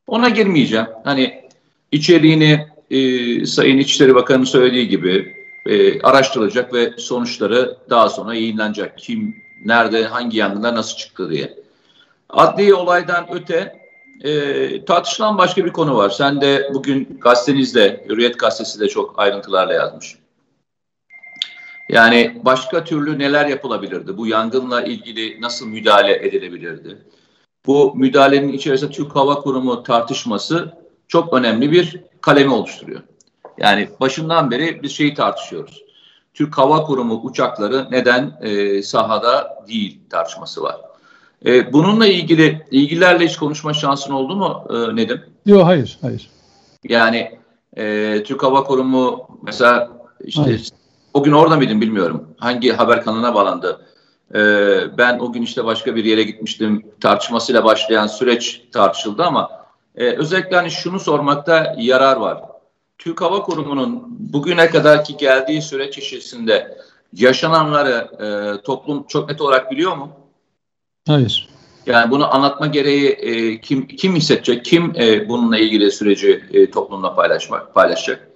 Ona girmeyeceğim. Hani içeriğini e, Sayın İçişleri Bakanı'nın söylediği gibi e, araştırılacak ve sonuçları daha sonra yayınlanacak. Kim, nerede, hangi yangınlar nasıl çıktı diye. Adli olaydan öte e, tartışılan başka bir konu var. Sen de bugün gazetenizde, Hürriyet Gazetesi de çok ayrıntılarla yazmış. Yani başka türlü neler yapılabilirdi? Bu yangınla ilgili nasıl müdahale edilebilirdi? Bu müdahalenin içerisinde Türk Hava Kurumu tartışması çok önemli bir kalemi oluşturuyor. Yani başından beri bir şeyi tartışıyoruz. Türk Hava Kurumu uçakları neden e, sahada değil tartışması var. E, bununla ilgili ilgilerle hiç konuşma şansın oldu mu e, Nedim? Yok hayır, hayır. Yani e, Türk Hava Kurumu mesela işte hayır. O gün orada mıydın bilmiyorum. Hangi haber kanalına bağlandı? E, ben o gün işte başka bir yere gitmiştim. Tartışmasıyla başlayan süreç tartışıldı ama e, özellikle hani şunu sormakta yarar var. Türk Hava Kurumu'nun bugüne kadarki geldiği süreç içerisinde yaşananları e, toplum çok net olarak biliyor mu? Hayır. Yani bunu anlatma gereği e, kim kim hissedecek, kim e, bununla ilgili süreci e, toplumla paylaşmak paylaşacak?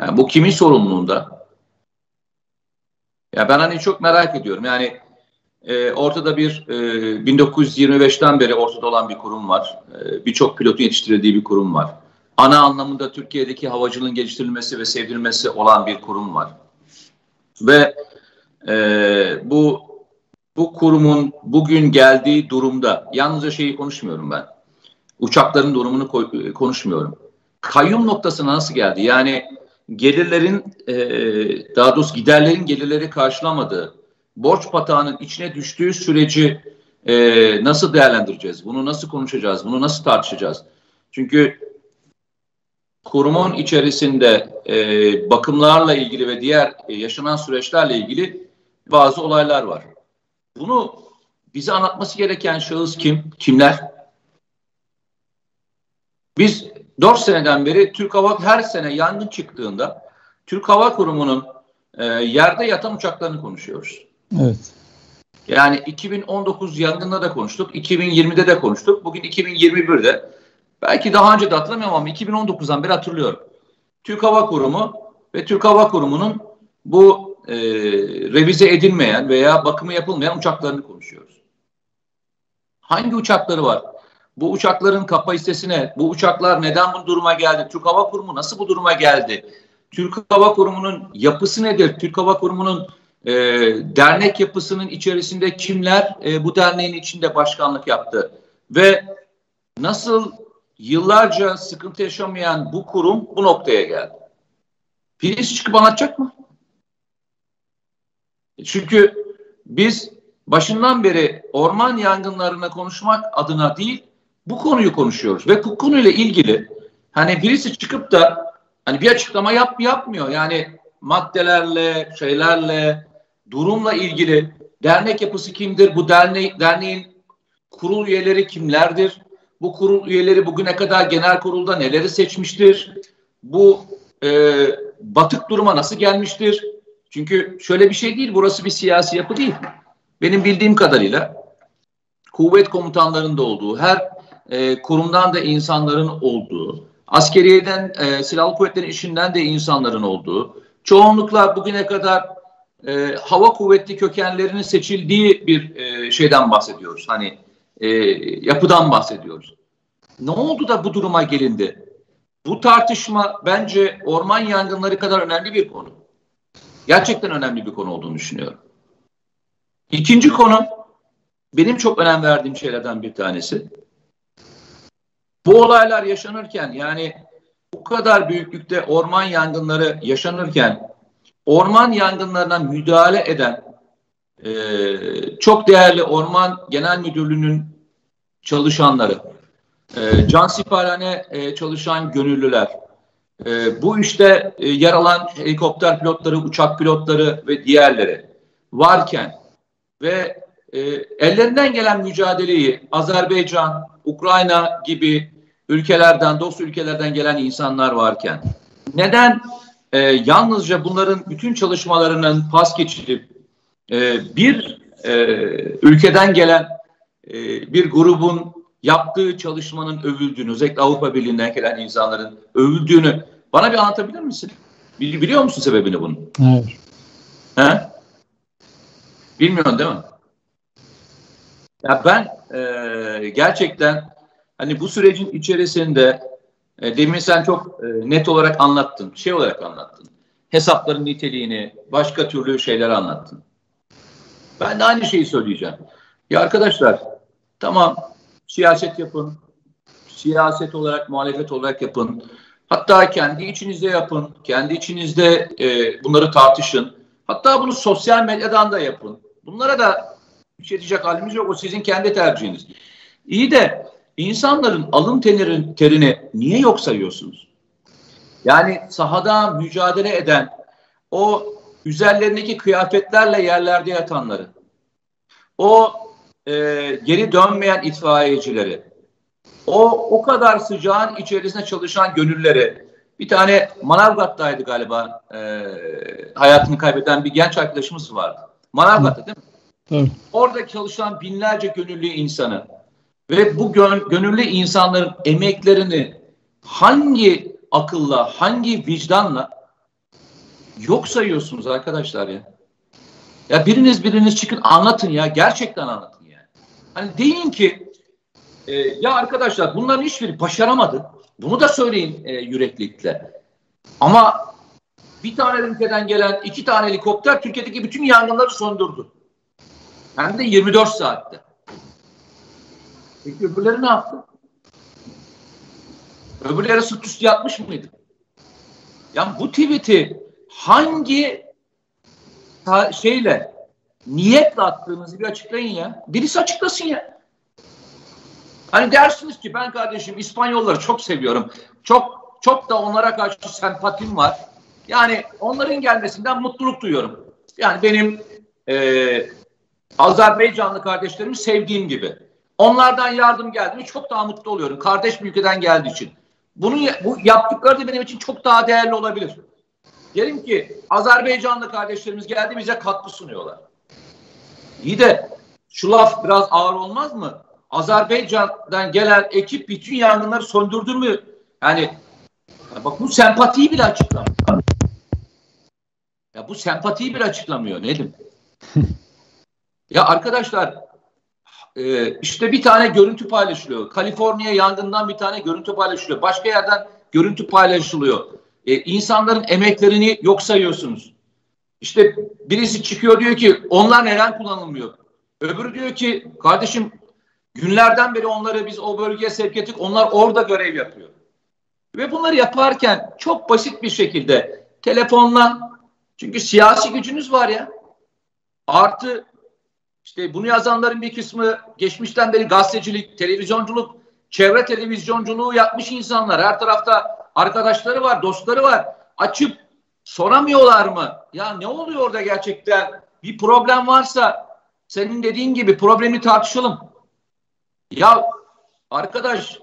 Yani bu kimin sorumluluğunda? Ya ben hani çok merak ediyorum. Yani e, ortada bir e, 1925'ten beri ortada olan bir kurum var. E, Birçok pilotun yetiştirildiği bir kurum var. Ana anlamında Türkiye'deki havacılığın geliştirilmesi ve sevdirilmesi olan bir kurum var. Ve e, bu bu kurumun bugün geldiği durumda yalnızca şeyi konuşmuyorum ben. Uçakların durumunu konuşmuyorum. Kayyum noktasına nasıl geldi? Yani gelirlerin e, daha doğrusu giderlerin gelirleri karşılamadığı, borç patağının içine düştüğü süreci e, nasıl değerlendireceğiz? Bunu nasıl konuşacağız? Bunu nasıl tartışacağız? Çünkü kurumun içerisinde e, bakımlarla ilgili ve diğer e, yaşanan süreçlerle ilgili bazı olaylar var. Bunu bize anlatması gereken şahıs kim? Kimler? Biz 4 seneden beri Türk Hava her sene yangın çıktığında Türk Hava Kurumu'nun e, yerde yatan uçaklarını konuşuyoruz. Evet. Yani 2019 yangında da konuştuk, 2020'de de konuştuk, bugün 2021'de. Belki daha önce de hatırlamıyorum ama 2019'dan beri hatırlıyorum. Türk Hava Kurumu ve Türk Hava Kurumu'nun bu e, revize edilmeyen veya bakımı yapılmayan uçaklarını konuşuyoruz. Hangi uçakları var? Bu uçakların kapasitesine, bu uçaklar neden bu duruma geldi? Türk Hava Kurumu nasıl bu duruma geldi? Türk Hava Kurumu'nun yapısı nedir? Türk Hava Kurumu'nun e, dernek yapısının içerisinde kimler e, bu derneğin içinde başkanlık yaptı? Ve nasıl yıllarca sıkıntı yaşamayan bu kurum bu noktaya geldi? Birisi çıkıp anlatacak mı? Çünkü biz başından beri orman yangınlarına konuşmak adına değil bu konuyu konuşuyoruz ve bu konuyla ilgili hani birisi çıkıp da hani bir açıklama yap yapmıyor. Yani maddelerle, şeylerle, durumla ilgili dernek yapısı kimdir? Bu derneği, derneğin kurul üyeleri kimlerdir? Bu kurul üyeleri bugüne kadar genel kurulda neleri seçmiştir? Bu e, batık duruma nasıl gelmiştir? Çünkü şöyle bir şey değil, burası bir siyasi yapı değil. Benim bildiğim kadarıyla kuvvet komutanlarında olduğu, her e, kurumdan da insanların olduğu, askeriyeden, e, silahlı kuvvetlerin işinden de insanların olduğu, çoğunlukla bugüne kadar e, hava kuvvetli kökenlerinin seçildiği bir e, şeyden bahsediyoruz. Hani e, yapıdan bahsediyoruz. Ne oldu da bu duruma gelindi? Bu tartışma bence orman yangınları kadar önemli bir konu gerçekten önemli bir konu olduğunu düşünüyorum. İkinci konu benim çok önem verdiğim şeylerden bir tanesi. Bu olaylar yaşanırken yani bu kadar büyüklükte orman yangınları yaşanırken orman yangınlarına müdahale eden e, çok değerli Orman Genel Müdürlüğü'nün çalışanları, e, can siparhane e, çalışan gönüllüler, e, bu işte e, yer alan helikopter pilotları, uçak pilotları ve diğerleri varken ve e, ellerinden gelen mücadeleyi Azerbaycan, Ukrayna gibi ülkelerden, dost ülkelerden gelen insanlar varken neden e, yalnızca bunların bütün çalışmalarının pas geçilip e, bir e, ülkeden gelen e, bir grubun yaptığı çalışmanın övüldüğünü, özellikle Avrupa Birliği'nden gelen insanların övüldüğünü bana bir anlatabilir misin? Biliyor musun sebebini bunun? Hayır. He? Bilmiyorsun değil mi? Ya ben e, gerçekten hani bu sürecin içerisinde e, demin sen çok e, net olarak anlattın, şey olarak anlattın. Hesapların niteliğini, başka türlü şeyler anlattın. Ben de aynı şeyi söyleyeceğim. Ya arkadaşlar tamam siyaset yapın, siyaset olarak, muhalefet olarak yapın. Hatta kendi içinizde yapın, kendi içinizde e, bunları tartışın. Hatta bunu sosyal medyadan da yapın. Bunlara da şey diyecek halimiz yok. O sizin kendi tercihiniz. İyi de insanların alın terini, terini niye yok sayıyorsunuz? Yani sahada mücadele eden o üzerlerindeki kıyafetlerle yerlerde yatanları, o e, geri dönmeyen itfaiyecileri, o o kadar sıcağın içerisinde çalışan gönülleri, bir tane Manavgat'taydı galiba e, hayatını kaybeden bir genç arkadaşımız vardı. Manavgat'ta değil mi? Evet. Orada çalışan binlerce gönüllü insanı ve bu gön gönüllü insanların emeklerini hangi akılla, hangi vicdanla yok sayıyorsunuz arkadaşlar ya? Ya biriniz biriniz çıkın anlatın ya. Gerçekten anlatın yani. Hani deyin ki e, ya arkadaşlar bunların hiçbiri başaramadı. Bunu da söyleyin e, yüreklilikle. Ama bir tane ülkeden gelen iki tane helikopter Türkiye'deki bütün yangınları söndürdü. Hem de 24 saatte. Peki öbürleri ne yaptı? Öbürleri sırt üstü yatmış mıydı? Yani bu tweet'i hangi şeyle niyetle attığınızı bir açıklayın ya. Birisi açıklasın ya. Hani dersiniz ki ben kardeşim İspanyolları çok seviyorum. Çok çok da onlara karşı sempatim var. Yani onların gelmesinden mutluluk duyuyorum. Yani benim e, Azerbaycanlı kardeşlerimi sevdiğim gibi. Onlardan yardım geldi mi çok daha mutlu oluyorum. Kardeş bir ülkeden geldiği için. Bunu bu yaptıkları da benim için çok daha değerli olabilir. Diyelim ki Azerbaycanlı kardeşlerimiz geldi bize katkı sunuyorlar. İyi de şu laf biraz ağır olmaz mı? Azerbaycan'dan gelen ekip bütün yangınları söndürdü mü? Yani bak bu sempatiyi bile açıklamıyor. Ya bu sempatiyi bile açıklamıyor Nedim. [LAUGHS] ya arkadaşlar e, işte bir tane görüntü paylaşılıyor. Kaliforniya yangından bir tane görüntü paylaşılıyor. Başka yerden görüntü paylaşılıyor. E, insanların emeklerini yok sayıyorsunuz. İşte birisi çıkıyor diyor ki onlar neden kullanılmıyor? Öbürü diyor ki kardeşim günlerden beri onları biz o bölgeye sevk ettik. Onlar orada görev yapıyor. Ve bunları yaparken çok basit bir şekilde telefonla çünkü siyasi gücünüz var ya artı işte bunu yazanların bir kısmı geçmişten beri gazetecilik, televizyonculuk, çevre televizyonculuğu yapmış insanlar. Her tarafta arkadaşları var, dostları var. Açıp soramıyorlar mı? Ya ne oluyor orada gerçekten? Bir problem varsa senin dediğin gibi problemi tartışalım. Ya arkadaş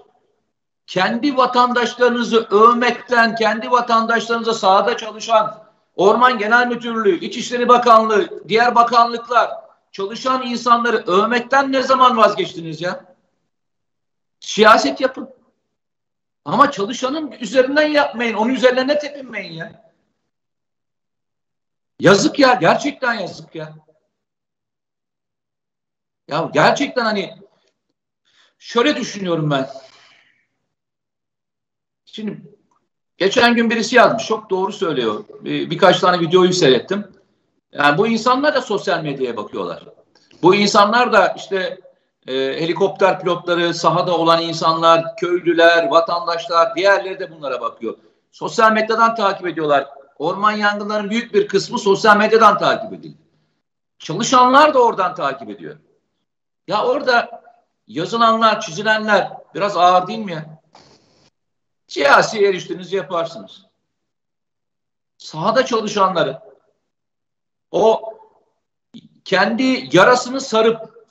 kendi vatandaşlarınızı övmekten, kendi vatandaşlarınıza sahada çalışan Orman Genel Müdürlüğü, İçişleri Bakanlığı, diğer bakanlıklar çalışan insanları övmekten ne zaman vazgeçtiniz ya? Siyaset yapın. Ama çalışanın üzerinden yapmayın. Onun üzerine tepinmeyin ya. Yazık ya. Gerçekten yazık ya. Ya gerçekten hani şöyle düşünüyorum ben. Şimdi geçen gün birisi yazmış. Çok doğru söylüyor. Bir, birkaç tane videoyu seyrettim. Yani bu insanlar da sosyal medyaya bakıyorlar. Bu insanlar da işte e, helikopter pilotları, sahada olan insanlar, köylüler, vatandaşlar, diğerleri de bunlara bakıyor. Sosyal medyadan takip ediyorlar. Orman yangınlarının büyük bir kısmı sosyal medyadan takip ediliyor. Çalışanlar da oradan takip ediyor. Ya orada yazılanlar, çizilenler biraz ağır değil mi ya? Siyasi eriştiniz yaparsınız. Sahada çalışanları o kendi yarasını sarıp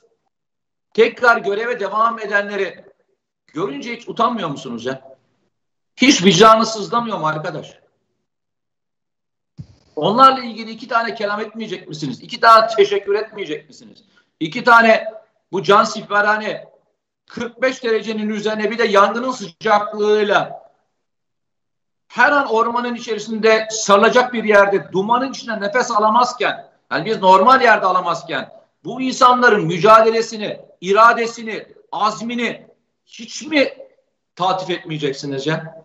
tekrar göreve devam edenleri görünce hiç utanmıyor musunuz ya? Hiç vicdanı sızlamıyor mu arkadaş? onlarla ilgili iki tane kelam etmeyecek misiniz? İki tane teşekkür etmeyecek misiniz? İki tane bu can sihverhane 45 derecenin üzerine bir de yangının sıcaklığıyla her an ormanın içerisinde sarılacak bir yerde dumanın içinde nefes alamazken yani biz normal yerde alamazken bu insanların mücadelesini, iradesini, azmini hiç mi tatif etmeyeceksiniz ya?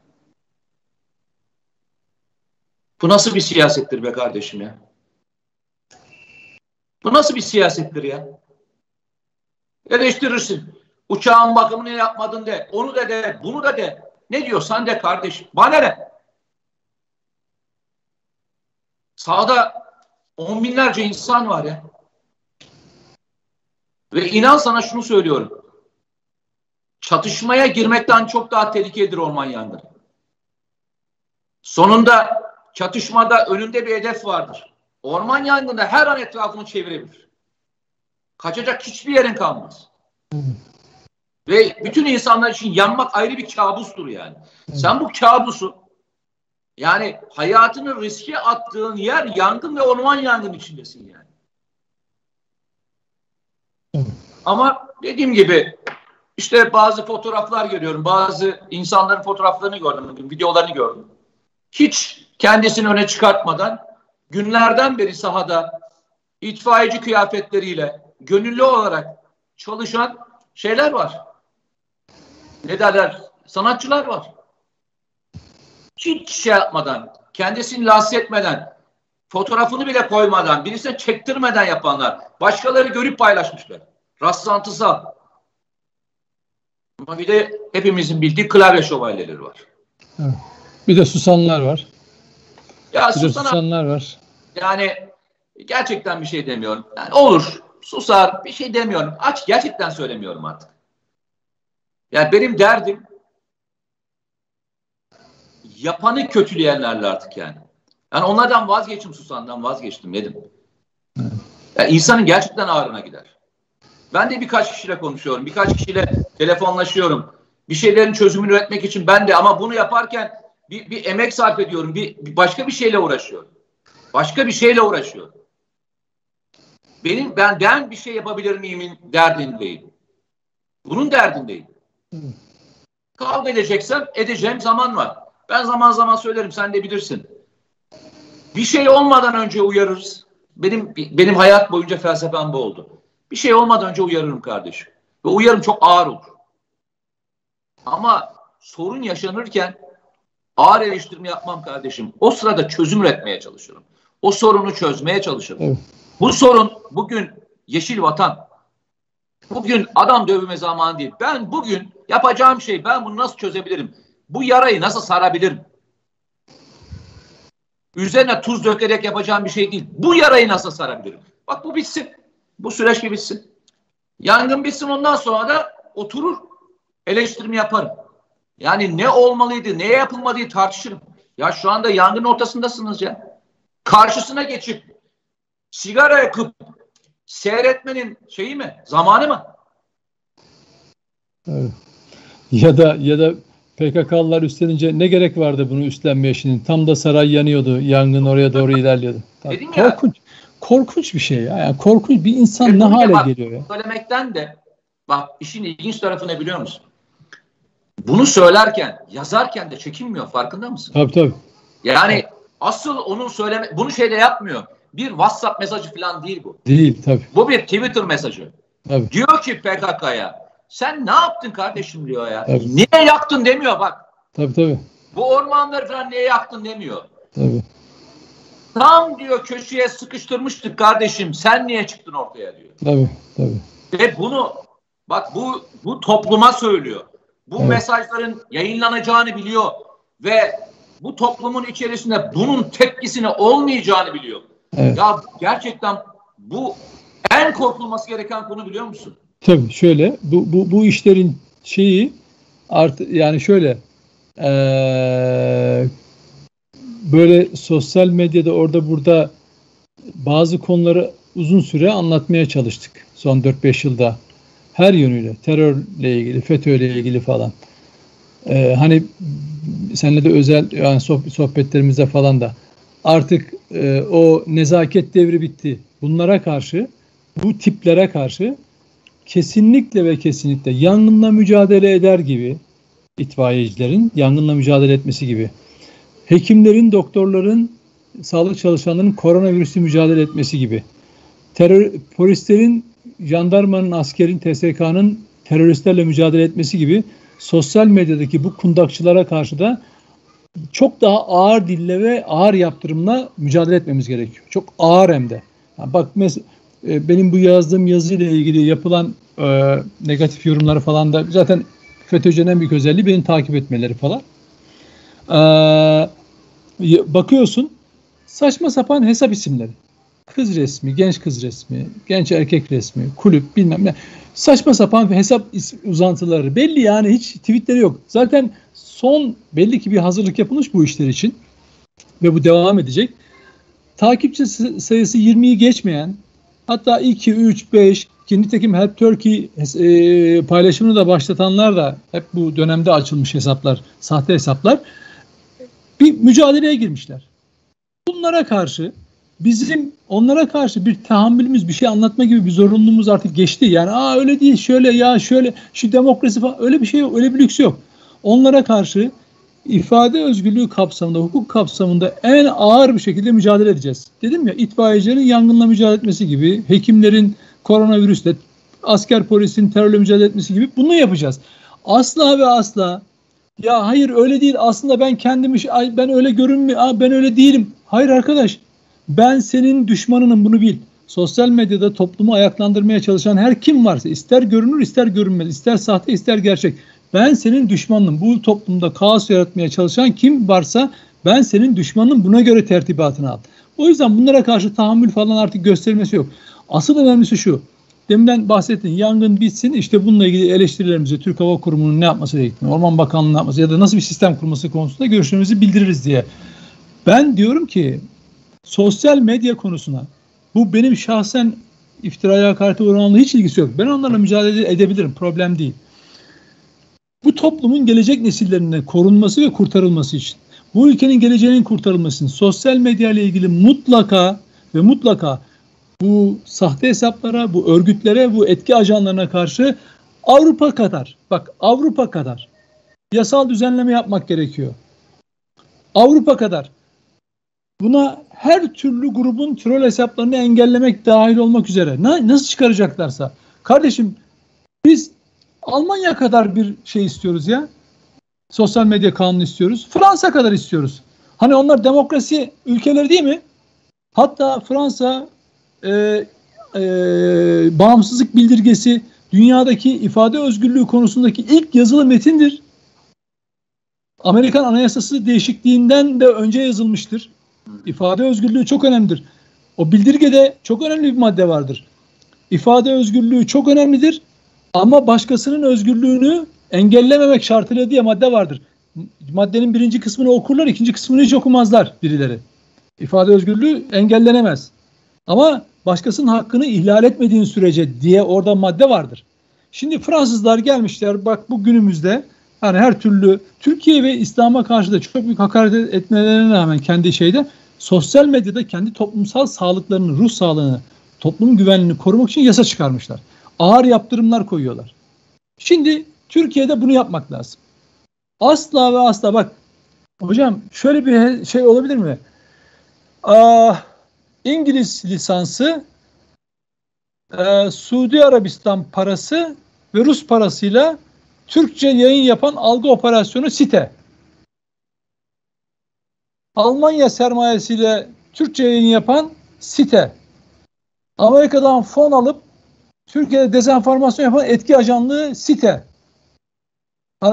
Bu nasıl bir siyasettir be kardeşim ya? Bu nasıl bir siyasettir ya? Eleştirirsin. Uçağın bakımını yapmadın de. Onu da de. Bunu da de. Ne diyorsan de kardeşim. Bana ne? Sağda on binlerce insan var ya. Ve inan sana şunu söylüyorum. Çatışmaya girmekten çok daha tehlikelidir orman yangını. Sonunda çatışmada önünde bir hedef vardır. Orman yangında her an etrafını çevirebilir. Kaçacak hiçbir yerin kalmaz. Ve bütün insanlar için yanmak ayrı bir kabustur yani. Sen bu kabusu yani hayatını riske attığın yer yangın ve orman yangın içindesin yani. Ama dediğim gibi işte bazı fotoğraflar görüyorum. Bazı insanların fotoğraflarını gördüm. Videolarını gördüm. Hiç kendisini öne çıkartmadan günlerden beri sahada itfaiyeci kıyafetleriyle gönüllü olarak çalışan şeyler var. Ne derler? Sanatçılar var. Hiç şey yapmadan, kendisini rahatsız etmeden, fotoğrafını bile koymadan, birisine çektirmeden yapanlar. Başkaları görüp paylaşmışlar. Rastlantısal. Ama bir de hepimizin bildiği klavye şövalyeleri var. Bir de susanlar var. Ya bir susana, de susanlar var. Yani gerçekten bir şey demiyorum. Yani olur, susar, bir şey demiyorum. Aç gerçekten söylemiyorum artık. Yani benim derdim yapanı kötüleyenlerle artık yani. Yani onlardan vazgeçtim susandan vazgeçtim dedim. Yani insanın gerçekten ağrına gider. Ben de birkaç kişiyle konuşuyorum. Birkaç kişiyle telefonlaşıyorum. Bir şeylerin çözümünü üretmek için ben de ama bunu yaparken bir, bir emek sarf ediyorum. Bir, bir başka bir şeyle uğraşıyorum. Başka bir şeyle uğraşıyorum. Benim ben ben bir şey yapabilir miyimin derdindeyim. Bunun derdindeyim. Kavga edeceksem edeceğim zaman var. Ben zaman zaman söylerim sen de bilirsin. Bir şey olmadan önce uyarırız. Benim benim hayat boyunca felsefem bu oldu. Bir şey olmadan önce uyarırım kardeşim. Ve uyarım çok ağır olur. Ama sorun yaşanırken ağır eleştirme yapmam kardeşim. O sırada çözüm üretmeye çalışırım. O sorunu çözmeye çalışırım. Evet. Bu sorun bugün yeşil vatan. Bugün adam dövme zamanı değil. Ben bugün yapacağım şey ben bunu nasıl çözebilirim? Bu yarayı nasıl sarabilirim? Üzerine tuz dökerek yapacağım bir şey değil. Bu yarayı nasıl sarabilirim? Bak bu bitsin. Bu süreç bir bitsin. Yangın bitsin ondan sonra da oturur eleştirimi yaparım. Yani ne olmalıydı, ne yapılmalıydı tartışırım. Ya şu anda yangın ortasındasınız ya. Karşısına geçip sigara yakıp seyretmenin şeyi mi? Zamanı mı? Evet. Ya da ya da PKK'lılar üstlenince ne gerek vardı bunu üstlenmeye şimdi? Tam da saray yanıyordu. Yangın oraya doğru ilerliyordu. Dedim korkunç. Ya, korkunç bir şey ya. Yani korkunç bir insan ne hale bak, geliyor ya. Söylemekten de bak işin ilginç tarafı ne biliyor musun? Bunu söylerken, yazarken de çekinmiyor. Farkında mısın? Tabii tabii. Yani asıl onun söyleme bunu şeyde yapmıyor. Bir WhatsApp mesajı falan değil bu. Değil tabii. Bu bir Twitter mesajı. Tabii. Diyor ki PKK'ya sen ne yaptın kardeşim diyor ya. Tabii. Niye yaktın demiyor bak. Tabii tabii. Bu ormanları falan niye yaktın demiyor. Tabii. Tam diyor köşeye sıkıştırmıştık kardeşim. Sen niye çıktın ortaya diyor. Tabii tabii. Ve bunu bak bu bu topluma söylüyor. Bu evet. mesajların yayınlanacağını biliyor ve bu toplumun içerisinde bunun tepkisine olmayacağını biliyor. Evet. Ya gerçekten bu en korkulması gereken konu biliyor musun? Tabii şöyle bu bu bu işlerin şeyi art yani şöyle ee, böyle sosyal medyada orada burada bazı konuları uzun süre anlatmaya çalıştık son 4-5 yılda. Her yönüyle terörle ilgili FETÖ'yle ilgili falan. Ee, hani seninle de özel yani sohbetlerimizde falan da. Artık e, o nezaket devri bitti. Bunlara karşı, bu tiplere karşı kesinlikle ve kesinlikle yangınla mücadele eder gibi itfaiyecilerin yangınla mücadele etmesi gibi hekimlerin, doktorların, sağlık çalışanlarının koronavirüsü mücadele etmesi gibi terör polislerin, jandarmanın, askerin, TSK'nın teröristlerle mücadele etmesi gibi sosyal medyadaki bu kundakçılara karşı da çok daha ağır dille ve ağır yaptırımla mücadele etmemiz gerekiyor. Çok ağır hem de. Yani bak mesela e, benim bu yazdığım yazıyla ilgili yapılan e, negatif yorumları falan da zaten FETÖ'cünün en büyük özelliği beni takip etmeleri falan. E, bakıyorsun saçma sapan hesap isimleri. Kız resmi, genç kız resmi, genç erkek resmi, kulüp bilmem ne. Saçma sapan hesap uzantıları. Belli yani hiç tweetleri yok. Zaten son belli ki bir hazırlık yapılmış bu işler için ve bu devam edecek. Takipçi sayısı 20'yi geçmeyen hatta 2, 3, 5 ki nitekim Help Turkey e, paylaşımını da başlatanlar da hep bu dönemde açılmış hesaplar, sahte hesaplar bir mücadeleye girmişler. Bunlara karşı bizim onlara karşı bir tahammülümüz, bir şey anlatma gibi bir zorunluluğumuz artık geçti. Yani aa öyle değil, şöyle ya şöyle şu demokrasi falan öyle bir şey yok, öyle bir lüks yok. Onlara karşı ifade özgürlüğü kapsamında, hukuk kapsamında en ağır bir şekilde mücadele edeceğiz. Dedim ya itfaiyecilerin yangınla mücadele etmesi gibi, hekimlerin koronavirüsle, asker polisin terörle mücadele etmesi gibi bunu yapacağız. Asla ve asla ya hayır öyle değil aslında ben kendimi ben öyle görünmüyor ben öyle değilim. Hayır arkadaş ben senin düşmanınım bunu bil. Sosyal medyada toplumu ayaklandırmaya çalışan her kim varsa ister görünür ister görünmez ister sahte ister gerçek ben senin düşmanım. Bu toplumda kaos yaratmaya çalışan kim varsa ben senin düşmanım. Buna göre tertibatını al. O yüzden bunlara karşı tahammül falan artık göstermesi yok. Asıl önemlisi şu. Deminden bahsettin yangın bitsin işte bununla ilgili eleştirilerimizi Türk Hava Kurumu'nun ne yapması gerektiğini, Orman Bakanlığı'nın ne yapması ya da nasıl bir sistem kurması konusunda görüşlerimizi bildiririz diye. Ben diyorum ki sosyal medya konusuna bu benim şahsen iftiraya hakarete uğramanla hiç ilgisi yok. Ben onlarla mücadele edebilirim. Problem değil bu toplumun gelecek nesillerine korunması ve kurtarılması için, bu ülkenin geleceğinin kurtarılması için sosyal medya ile ilgili mutlaka ve mutlaka bu sahte hesaplara, bu örgütlere, bu etki ajanlarına karşı Avrupa kadar, bak Avrupa kadar yasal düzenleme yapmak gerekiyor. Avrupa kadar. Buna her türlü grubun troll hesaplarını engellemek dahil olmak üzere. nasıl çıkaracaklarsa. Kardeşim biz Almanya kadar bir şey istiyoruz ya. Sosyal medya kanunu istiyoruz. Fransa kadar istiyoruz. Hani onlar demokrasi ülkeleri değil mi? Hatta Fransa e, e, bağımsızlık bildirgesi dünyadaki ifade özgürlüğü konusundaki ilk yazılı metindir. Amerikan Anayasası değişikliğinden de önce yazılmıştır. İfade özgürlüğü çok önemlidir. O bildirgede çok önemli bir madde vardır. İfade özgürlüğü çok önemlidir. Ama başkasının özgürlüğünü engellememek şartıyla diye madde vardır. Maddenin birinci kısmını okurlar, ikinci kısmını hiç okumazlar birileri. İfade özgürlüğü engellenemez. Ama başkasının hakkını ihlal etmediğin sürece diye orada madde vardır. Şimdi Fransızlar gelmişler bak bu günümüzde yani her türlü Türkiye ve İslam'a karşı da çok büyük hakaret etmelerine rağmen kendi şeyde sosyal medyada kendi toplumsal sağlıklarını, ruh sağlığını, toplum güvenliğini korumak için yasa çıkarmışlar ağır yaptırımlar koyuyorlar. Şimdi Türkiye'de bunu yapmak lazım. Asla ve asla bak hocam şöyle bir şey olabilir mi? Aa, İngiliz lisansı e, Suudi Arabistan parası ve Rus parasıyla Türkçe yayın yapan algı operasyonu site. Almanya sermayesiyle Türkçe yayın yapan site. Amerika'dan fon alıp Türkiye'de dezenformasyon yapan etki ajanlığı site.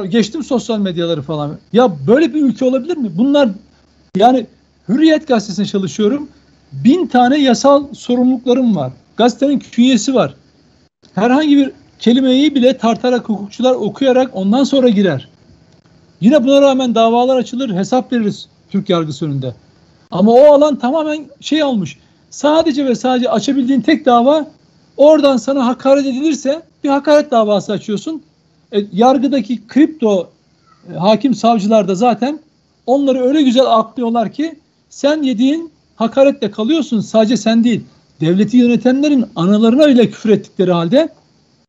Geçtim sosyal medyaları falan. Ya böyle bir ülke olabilir mi? Bunlar yani Hürriyet gazetesinde çalışıyorum. Bin tane yasal sorumluluklarım var. Gazetenin künyesi var. Herhangi bir kelimeyi bile tartarak hukukçular okuyarak ondan sonra girer. Yine buna rağmen davalar açılır, hesap veririz Türk yargısı önünde. Ama o alan tamamen şey olmuş. Sadece ve sadece açabildiğin tek dava Oradan sana hakaret edilirse bir hakaret davası açıyorsun. E, yargıdaki kripto e, hakim savcılar da zaten onları öyle güzel aklıyorlar ki sen yediğin hakaretle kalıyorsun. Sadece sen değil. Devleti yönetenlerin analarına bile küfür ettikleri halde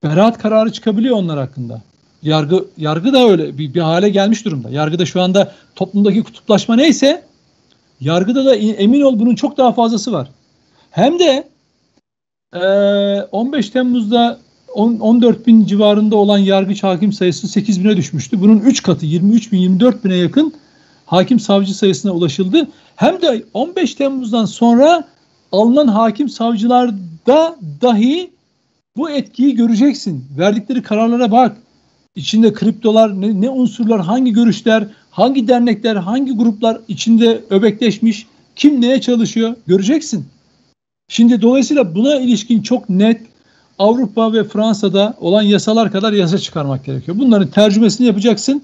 beraat kararı çıkabiliyor onlar hakkında. Yargı yargı da öyle bir, bir hale gelmiş durumda. Yargıda şu anda toplumdaki kutuplaşma neyse yargıda da emin ol bunun çok daha fazlası var. Hem de 15 Temmuz'da 10, 14 bin civarında olan yargıç hakim sayısı 8 bine düşmüştü. Bunun 3 katı 23 bin 24 bine yakın hakim savcı sayısına ulaşıldı. Hem de 15 Temmuz'dan sonra alınan hakim savcılarda dahi bu etkiyi göreceksin. Verdikleri kararlara bak. İçinde kriptolar, ne, ne unsurlar, hangi görüşler, hangi dernekler, hangi gruplar içinde öbekleşmiş, kim neye çalışıyor göreceksin. Şimdi dolayısıyla buna ilişkin çok net Avrupa ve Fransa'da olan yasalar kadar yasa çıkarmak gerekiyor. Bunların tercümesini yapacaksın.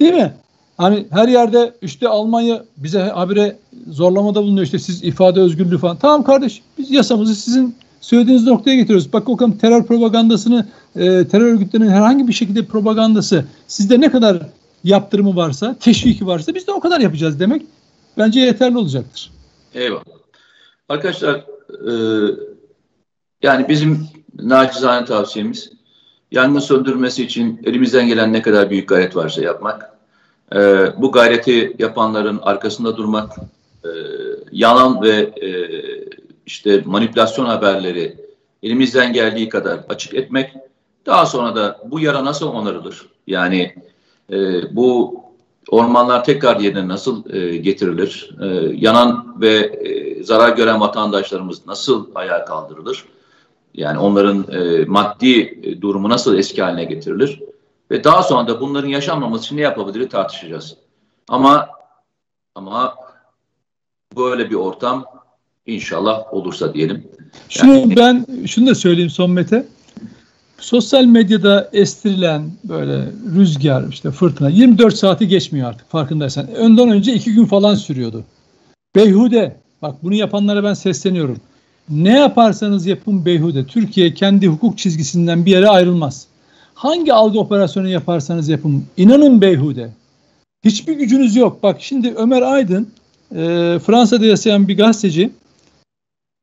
Değil mi? Hani her yerde işte Almanya bize habire zorlamada bulunuyor işte siz ifade özgürlüğü falan. Tamam kardeş biz yasamızı sizin söylediğiniz noktaya getiriyoruz. Bak bakalım terör propagandasını e, terör örgütlerinin herhangi bir şekilde propagandası sizde ne kadar yaptırımı varsa, teşviki varsa biz de o kadar yapacağız demek bence yeterli olacaktır. Eyvallah. Arkadaşlar e, yani bizim nacizane tavsiyemiz yangın söndürmesi için elimizden gelen ne kadar büyük gayret varsa yapmak. E, bu gayreti yapanların arkasında durmak, e, yalan ve e, işte manipülasyon haberleri elimizden geldiği kadar açık etmek. Daha sonra da bu yara nasıl onarılır? Yani e, bu ormanlar tekrar yerine nasıl e, getirilir? E, yanan ve e, zarar gören vatandaşlarımız nasıl ayağa kaldırılır? Yani onların e, maddi e, durumu nasıl eski haline getirilir? Ve daha sonra da bunların yaşanmaması için ne yapabiliriz tartışacağız. Ama ama böyle bir ortam inşallah olursa diyelim. Şunu yani, ben şunu da söyleyeyim son Mete. Sosyal medyada estirilen böyle rüzgar, işte fırtına 24 saati geçmiyor artık farkındaysan. Önden önce iki gün falan sürüyordu. Beyhude. Bak bunu yapanlara ben sesleniyorum. Ne yaparsanız yapın beyhude. Türkiye kendi hukuk çizgisinden bir yere ayrılmaz. Hangi algı operasyonu yaparsanız yapın. inanın beyhude. Hiçbir gücünüz yok. Bak şimdi Ömer Aydın e, Fransa'da yaşayan bir gazeteci.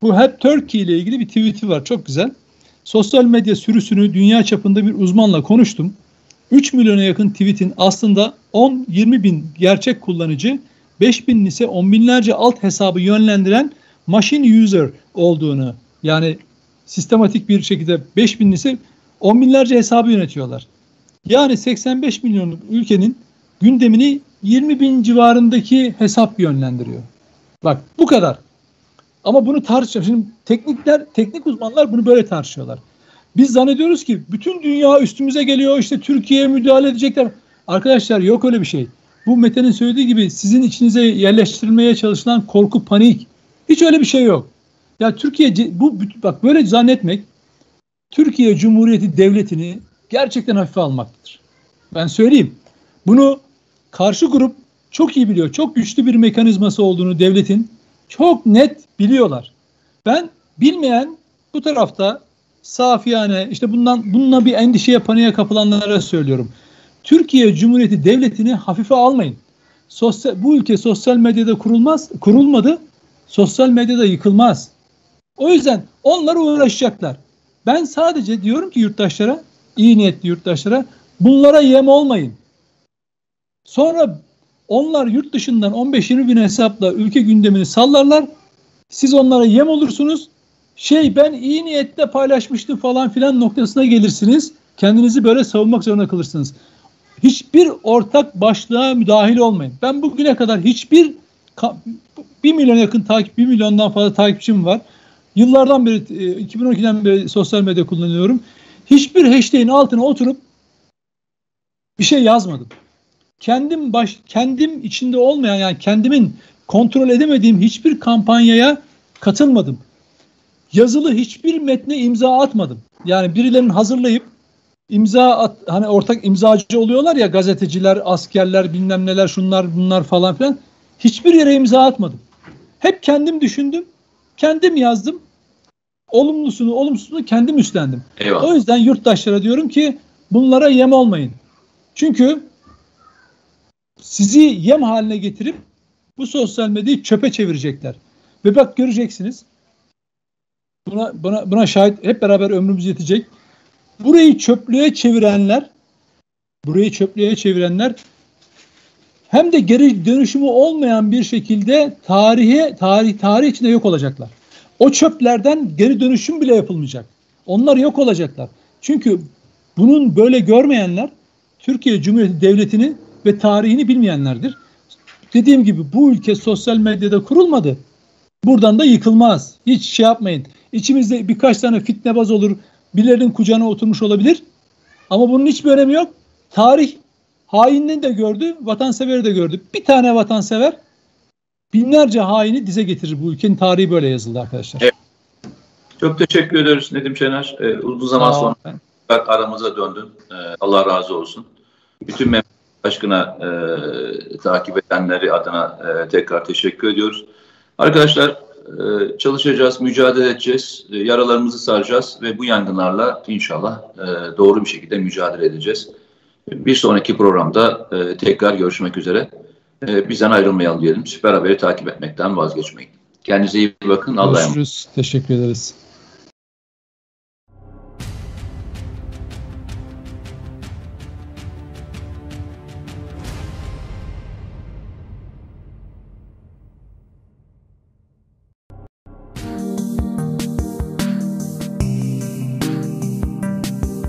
Bu Help Turkey ile ilgili bir tweet'i var. Çok güzel. Sosyal medya sürüsünü dünya çapında bir uzmanla konuştum. 3 milyona yakın tweet'in aslında 10-20 bin gerçek kullanıcı, 5 bin ise 10 binlerce alt hesabı yönlendiren machine user olduğunu yani sistematik bir şekilde 5 bin ise 10 binlerce hesabı yönetiyorlar. Yani 85 milyonluk ülkenin gündemini 20 bin civarındaki hesap yönlendiriyor. Bak bu kadar. Ama bunu tartışacağım. Şimdi teknikler, teknik uzmanlar bunu böyle tartışıyorlar. Biz zannediyoruz ki bütün dünya üstümüze geliyor işte Türkiye'ye müdahale edecekler. Arkadaşlar yok öyle bir şey. Bu Mete'nin söylediği gibi sizin içinize yerleştirilmeye çalışılan korku, panik. Hiç öyle bir şey yok. Ya Türkiye bu bak böyle zannetmek Türkiye Cumhuriyeti Devleti'ni gerçekten hafife almaktadır. Ben söyleyeyim. Bunu karşı grup çok iyi biliyor. Çok güçlü bir mekanizması olduğunu devletin çok net biliyorlar. Ben bilmeyen bu tarafta safiyane işte bundan bununla bir endişeye paniğe kapılanlara söylüyorum. Türkiye Cumhuriyeti Devleti'ni hafife almayın. Sosyal, bu ülke sosyal medyada kurulmaz, kurulmadı. Sosyal medyada yıkılmaz. O yüzden onlar uğraşacaklar. Ben sadece diyorum ki yurttaşlara, iyi niyetli yurttaşlara bunlara yem olmayın. Sonra onlar yurt dışından 15-20 bin hesapla ülke gündemini sallarlar. Siz onlara yem olursunuz. Şey ben iyi niyetle paylaşmıştım falan filan noktasına gelirsiniz. Kendinizi böyle savunmak zorunda kalırsınız. Hiçbir ortak başlığa müdahil olmayın. Ben bugüne kadar hiçbir bir milyon yakın takip, bir milyondan fazla takipçim var. Yıllardan beri, 2012'den e, beri sosyal medya kullanıyorum. Hiçbir hashtag'in altına oturup bir şey yazmadım kendim baş kendim içinde olmayan yani kendimin kontrol edemediğim hiçbir kampanyaya katılmadım. Yazılı hiçbir metne imza atmadım. Yani birilerinin hazırlayıp imza at, hani ortak imzacı oluyorlar ya gazeteciler, askerler, bilmem neler, şunlar, bunlar falan filan. Hiçbir yere imza atmadım. Hep kendim düşündüm. Kendim yazdım. Olumlusunu, olumsuzunu kendim üstlendim. Eyvallah. O yüzden yurttaşlara diyorum ki bunlara yem olmayın. Çünkü sizi yem haline getirip bu sosyal medyayı çöpe çevirecekler. Ve bak göreceksiniz. Buna, buna, buna şahit hep beraber ömrümüz yetecek. Burayı çöplüğe çevirenler burayı çöplüğe çevirenler hem de geri dönüşümü olmayan bir şekilde tarihe tarih tarih içinde yok olacaklar. O çöplerden geri dönüşüm bile yapılmayacak. Onlar yok olacaklar. Çünkü bunun böyle görmeyenler Türkiye Cumhuriyeti Devleti'ni ve tarihini bilmeyenlerdir. Dediğim gibi bu ülke sosyal medyada kurulmadı. Buradan da yıkılmaz. Hiç şey yapmayın. İçimizde birkaç tane fitnebaz olur. Birilerinin kucağına oturmuş olabilir. Ama bunun hiçbir önemi yok. Tarih hainini de gördü, vatanseveri de gördü. Bir tane vatansever binlerce haini dize getirir. Bu ülkenin tarihi böyle yazıldı arkadaşlar. Evet. Çok teşekkür ediyoruz Nedim Şener. Ee, uzun zaman sonra ben. aramıza döndün. Ee, Allah razı olsun. Bütün memnun aşkına e, takip edenleri adına e, tekrar teşekkür ediyoruz. Arkadaşlar e, çalışacağız, mücadele edeceğiz, e, yaralarımızı saracağız ve bu yangınlarla inşallah e, doğru bir şekilde mücadele edeceğiz. Bir sonraki programda e, tekrar görüşmek üzere. E, bizden ayrılmayalım diyelim. Süper Haber'i takip etmekten vazgeçmeyin. Kendinize iyi bakın. Allah'a emanet. Teşekkür ederiz.